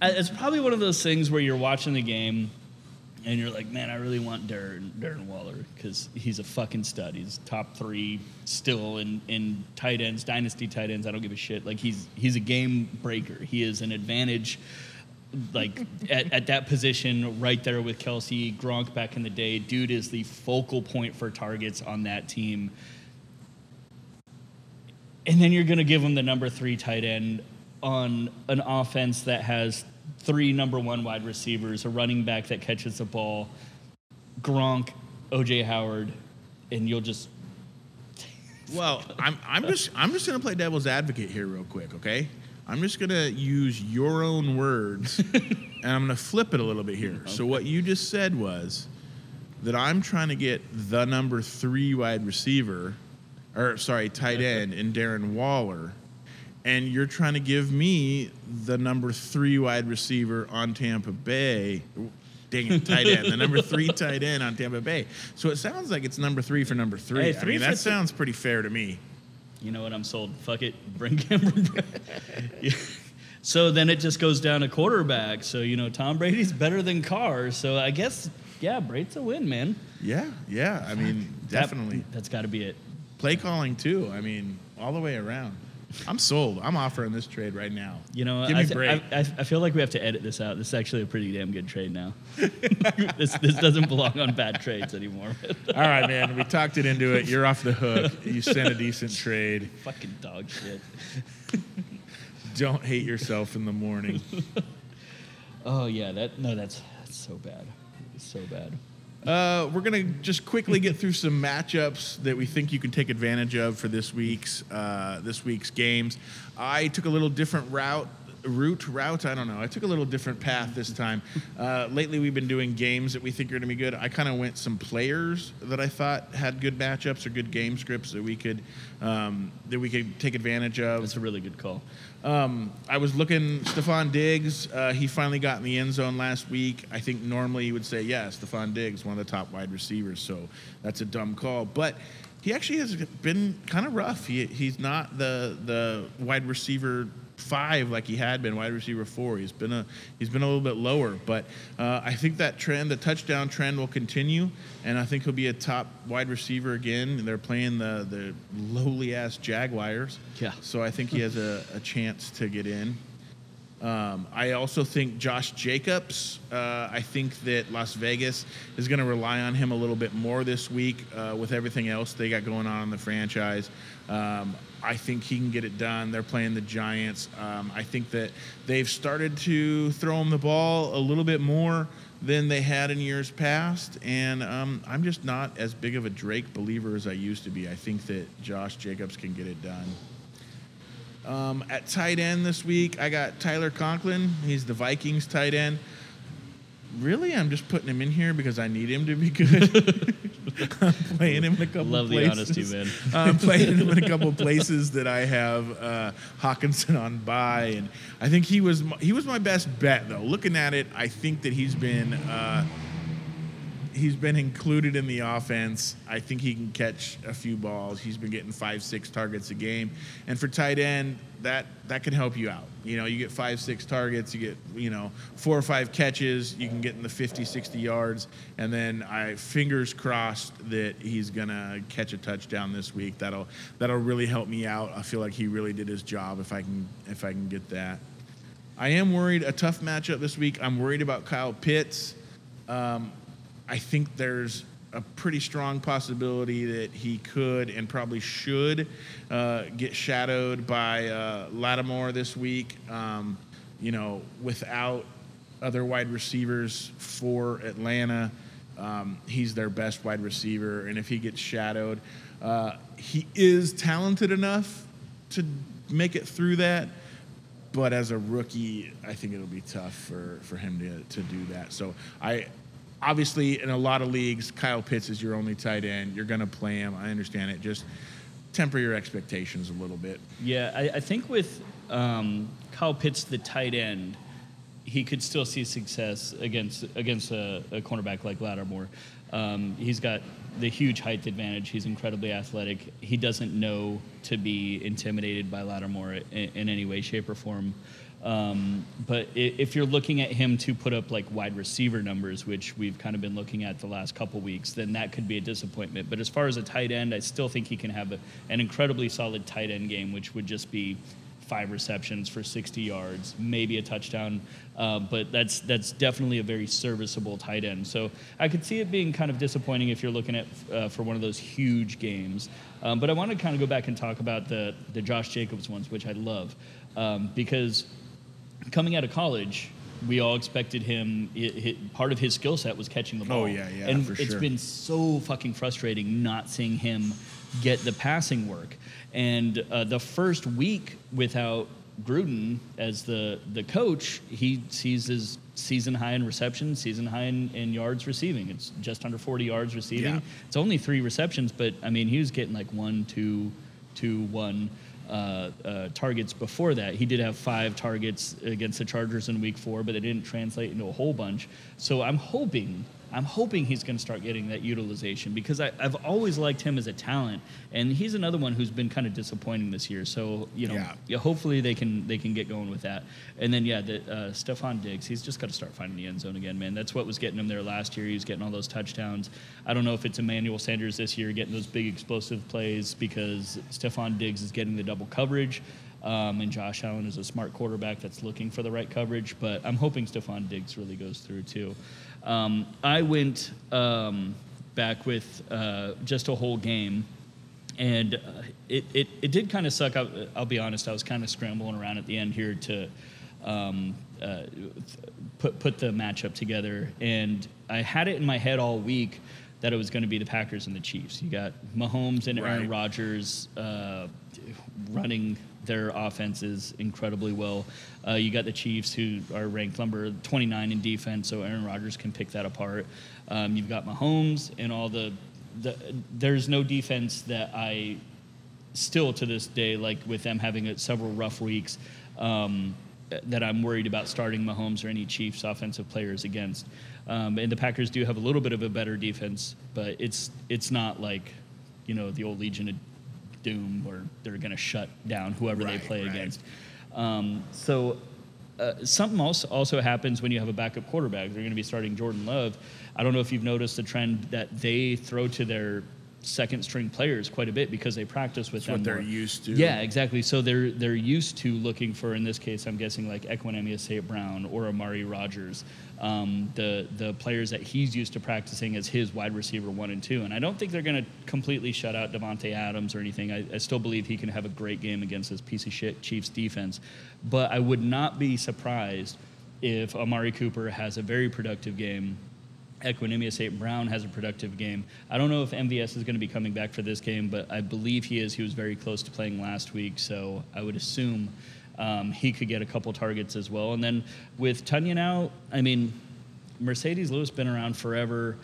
it's probably one of those things where you're watching the game and you're like, man, I really want Darren, Darren Waller because he's a fucking stud. He's top three still in, in tight ends, dynasty tight ends. I don't give a shit. Like he's he's a game breaker. He is an advantage. Like at, at that position, right there with Kelce Gronk back in the day, dude is the focal point for targets on that team. And then you're going to give him the number three tight end on an offense that has three number one wide receivers, a running back that catches the ball, Gronk, OJ Howard, and you'll just Well, I'm, I'm just I'm just gonna play devil's advocate here real quick, okay? I'm just gonna use your own words, and I'm gonna flip it a little bit here. So what you just said was that I'm trying to get the number three wide receiver, or sorry, tight end in Darren Waller, and you're trying to give me the number three wide receiver on Tampa Bay. Dang it, tight end, the number three tight end on Tampa Bay. So it sounds like it's number three for number three. Hey, I mean, that sounds pretty fair to me. you know what I'm sold. Fuck it, bring Cameron. Yeah. So then it just goes down to quarterback. So you know Tom Brady's better than Carr. So I guess yeah, Braid's a win, man. Yeah, yeah. I mean, That- definitely. that's got to be it. Play calling too. I mean, all the way around. I'm sold. I'm offering this trade right now. You know, Give I, me th- break. I, I, I feel like we have to edit this out. This is actually a pretty damn good trade now. this, this doesn't belong on bad trades anymore. all right, man. We talked it into it. You're off the hook. You sent a decent trade. Fucking dog shit. Don't hate yourself in the morning. Oh yeah, that no, that's that's so bad. It's so bad. Uh, we're gonna just quickly get through some matchups that we think you can take advantage of for this week's uh, this week's games. I took a little different route. Route route, I don't know. I took a little different path this time. Uh, lately, we've been doing games that we think are going to be good. I kind of went some players that I thought had good matchups or good game scripts that we could um, that we could take advantage of. That's a really good call. Um, I was looking Stefon Diggs. Uh, he finally got in the end zone last week. I think normally you would say, yeah, Stefon Diggs, one of the top wide receivers. So that's a dumb call. But he actually has been kind of rough. He, he's not the the wide receiver five like he had been, wide receiver four. He's been a he's been a little bit lower. But uh, I think that trend, the touchdown trend, will continue, and I think he'll be a top wide receiver again. They're playing the the lowly ass Jaguars. Yeah. So I think he has a, a chance to get in. Um, I also think Josh Jacobs. Uh, I think that Las Vegas is going to rely on him a little bit more this week uh, with everything else they got going on in the franchise. Um, I think he can get it done. They're playing the Giants. Um, I think that they've started to throw him the ball a little bit more than they had in years past, and um, I'm just not as big of a Drake believer as I used to be. I think that Josh Jacobs can get it done. Um, at tight end this week, I got Tyler Conklin. He's the Vikings tight end. Really, I'm just putting him in here because I need him to be good. I'm playing him in a couple places. Love the places. honesty, man. I'm playing him in a couple places that I have uh, Hockenson on bye, and I think he was my, he was my best bet though. Looking at it, I think that he's been uh, he's been included in the offense. I think he can catch a few balls. He's been getting five, six targets a game. And for tight end, that that can help you out. You know, you get five, six targets, you get, you know, four or five catches, you can get in the 50, 60 yards. And then I fingers crossed that he's gonna catch a touchdown this week. That'll that'll really help me out. I feel like he really did his job if I can if I can get that. I am worried a tough matchup this week. I'm worried about Kyle Pitts. Um, I think there's a pretty strong possibility that he could and probably should uh, get shadowed by uh, Lattimore this week. Um, you know, without other wide receivers for Atlanta, um, he's their best wide receiver. And if he gets shadowed, uh, he is talented enough to make it through that but as a rookie, I think it'll be tough for, for him to, to do that. So I obviously in a lot of leagues, Kyle Pitts is your only tight end. You're gonna play him. I understand it. Just temper your expectations a little bit. Yeah, I, I think with um, Kyle Pitts, the tight end, he could still see success against against a, a cornerback like Lattimore. Um, he's got the huge height advantage. He's incredibly athletic. He doesn't know to be intimidated by Lattimore in, in any way, shape, or form. Um, but if you're looking at him to put up like wide receiver numbers, which we've kind of been looking at the last couple weeks, then that could be a disappointment. But as far as a tight end, I still think he can have a, an incredibly solid tight end game, which would just be five receptions for 60 yards, maybe a touchdown. Uh, but that's that's definitely a very serviceable tight end. So I could see it being kind of disappointing if you're looking at uh, for one of those huge games. Um, but I want to kind of go back and talk about the the Josh Jacobs ones, which I love, um, because coming out of college. We all expected him. It, it, part of his skill set was catching the ball. Oh, yeah, yeah, And for it's sure. been so fucking frustrating not seeing him get the passing work. And uh, the first week without Gruden as the the coach, he sees his season high in reception, season high in, in yards receiving. It's just under 40 yards receiving. Yeah. It's only three receptions, but I mean, he was getting like one, two, two, one. Uh, uh, targets before that. He did have five targets against the Chargers in Week Four, but it didn't translate into a whole bunch. So I'm hoping, I'm hoping he's going to start getting that utilization because I, I've always liked him as a talent, and he's another one who's been kind of disappointing this year. So you know, Yeah. yeah, hopefully they can they can get going with that. And then yeah, the uh, Stefon Diggs, he's just got to start finding the end zone again, man. That's what was getting him there last year. He was getting all those touchdowns. I don't know if it's Emmanuel Sanders this year getting those big explosive plays because Stefon Diggs is getting the double coverage. Um, and Josh Allen is a smart quarterback that's looking for the right coverage, but I'm hoping Stefon Diggs really goes through too. Um, I went um, back with uh, just a whole game and uh, it, it, it did kind of suck. I'll, I'll be honest. I was kind of scrambling around at the end here to um, uh, put put the matchup together, and I had it in my head all week that it was going to be the Packers and the Chiefs. You got Mahomes and Aaron Right. Rodgers uh, running their offenses incredibly well. Uh, you got the Chiefs, who are ranked number 29 in defense, so Aaron Rodgers can pick that apart. Um, you've got Mahomes and all the, the. There's no defense that I still to this day, like with them having uh, several rough weeks, um, that I'm worried about starting Mahomes or any Chiefs offensive players against. Um, and the Packers do have a little bit of a better defense, but it's it's not like, you know, the old Legion of Doom where they're going to shut down whoever they play right. against. Um, so uh, something else also happens when you have a backup quarterback. They're going to be starting Jordan Love. I don't know if you've noticed the trend that they throw to their second string players quite a bit because they practice with It's them. what they're more. used to. Yeah, exactly. So they're they're used to looking for, in this case, I'm guessing like Equanimeous St. Brown or Amari Rodgers, um, the the players that he's used to practicing as his wide receiver one and two. And I don't think they're going to completely shut out Davante Adams or anything. I, I still believe he can have a great game against this piece of shit Chiefs defense. But I would not be surprised if Amari Cooper has a very productive game Equanimeous St. Brown has a productive game. I don't know if MVS is going to be coming back for this game, but I believe he is. He was very close to playing last week, so I would assume um, he could get a couple targets as well. And then with Tonyan out, I mean, Marcedes Lewis been around forever.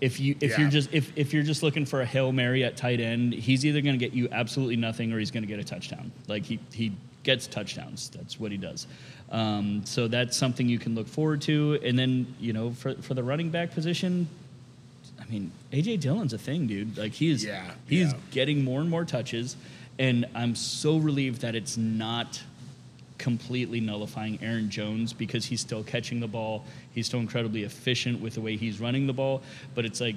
If you if Yeah. you're just if, if you're just looking for a hail mary at tight end, he's either going to get you absolutely nothing or he's going to get a touchdown. Like he he gets touchdowns. That's what he does. Um, so that's something you can look forward to. And then you know for for the running back position, I mean AJ Dillon's a thing, dude. Like he is Yeah, he's yeah. getting more and more touches, and I'm so relieved that it's not completely nullifying Aaron Jones because he's still catching the ball. He's still incredibly efficient with the way he's running the ball. But it's like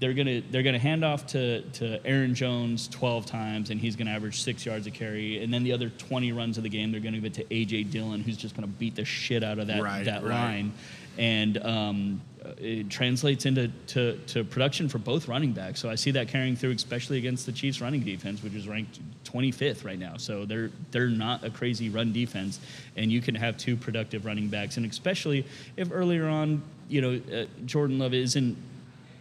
they're gonna they're gonna hand off to, to Aaron Jones 12 times and he's gonna average six yards a carry. And then the other 20 runs of the game they're gonna give it to AJ Dillon who's just gonna beat the shit out of that Right, that right. line. And um, it translates into to, to production for both running backs. So I see that carrying through, especially against the Chiefs' running defense, which is ranked 25th right now. So they're they're not a crazy run defense, and you can have two productive running backs, and especially if earlier on, you know, uh, Jordan Love isn't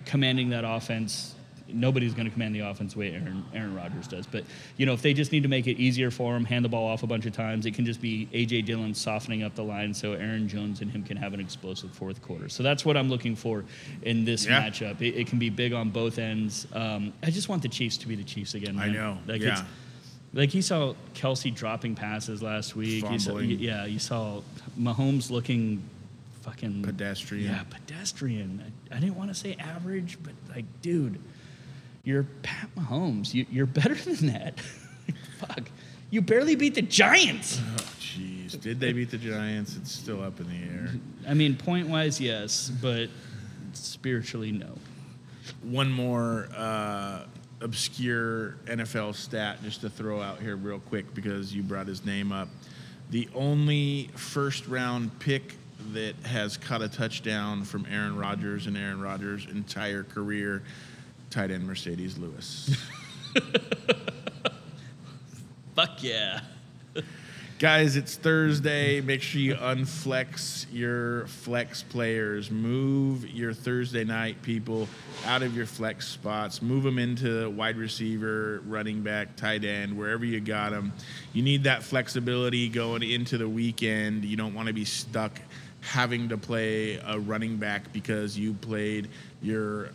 commanding that offense. Nobody's going to command the offense the way Aaron, Aaron Rodgers does. But, you know, if they just need to make it easier for him, hand the ball off a bunch of times, it can just be A.J. Dillon softening up the line so Aaron Jones and him can have an explosive fourth quarter. So that's what I'm looking for in this Yeah. matchup. It, it can be big on both ends. Um, I just want the Chiefs to be the Chiefs again. I man. know, Like yeah. Like you saw Kelce dropping passes last week. You saw, yeah, you saw Mahomes looking fucking Pedestrian. Yeah, pedestrian. I, I didn't want to say average, but like, dude, you're Pat Mahomes. You, you're better than that. Fuck, you barely beat the Giants. Oh, jeez. Did they beat the Giants? It's still up in the air. I mean, point wise, yes, but spiritually, no. One more uh, obscure NFL stat just to throw out here real quick because you brought his name up. The only first round pick that has caught a touchdown from Aaron Rodgers in Aaron Rodgers' entire career, tight end Marcedes Lewis. Fuck yeah. Guys, it's Thursday. Make sure you unflex your flex players. Move your Thursday night people out of your flex spots. Move them into wide receiver, running back, tight end, wherever you got them. You need that flexibility going into the weekend. You don't want to be stuck having to play a running back because you played your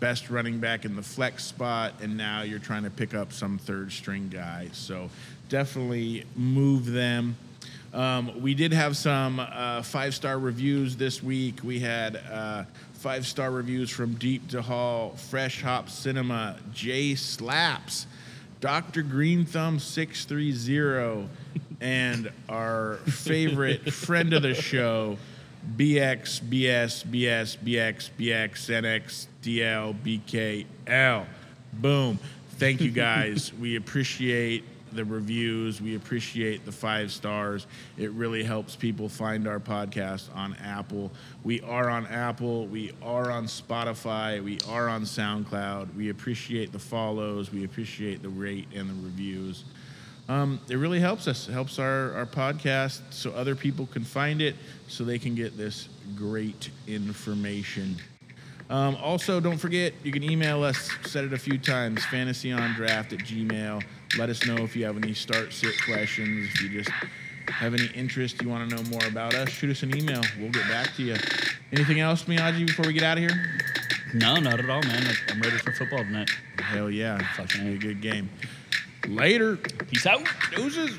best running back in the flex spot, and now you're trying to pick up some third string guy. So definitely move them. Um, we did have some uh, five star reviews this week. We had uh, five star reviews from Deep to Hall, Fresh Hop Cinema, Jay Slaps, Dr. Green Thumb 630, and our favorite friend of the show, BX, BS, BS, BX, BX, NX, DL, BKL. Boom. Thank you guys. we appreciate the reviews. We appreciate the five stars. It really helps people find our podcast on Apple. We are on Apple. We are on Spotify. We are on SoundCloud. We appreciate the follows. We appreciate the rate and the reviews. Um, it really helps us. It helps our, our podcast so other people can find it so they can get this great information. Um, also, don't forget, you can email us, said it a few times, fantasyondraught at gmail. Let us know if you have any start sit questions. If you just have any interest, you want to know more about us, shoot us an email. We'll get back to you. Anything else, Miyagi, before we get out of here? No, not at all, man. I'm ready for football tonight. Hell yeah. It's going to be a good game. Later. Peace out. Deuces.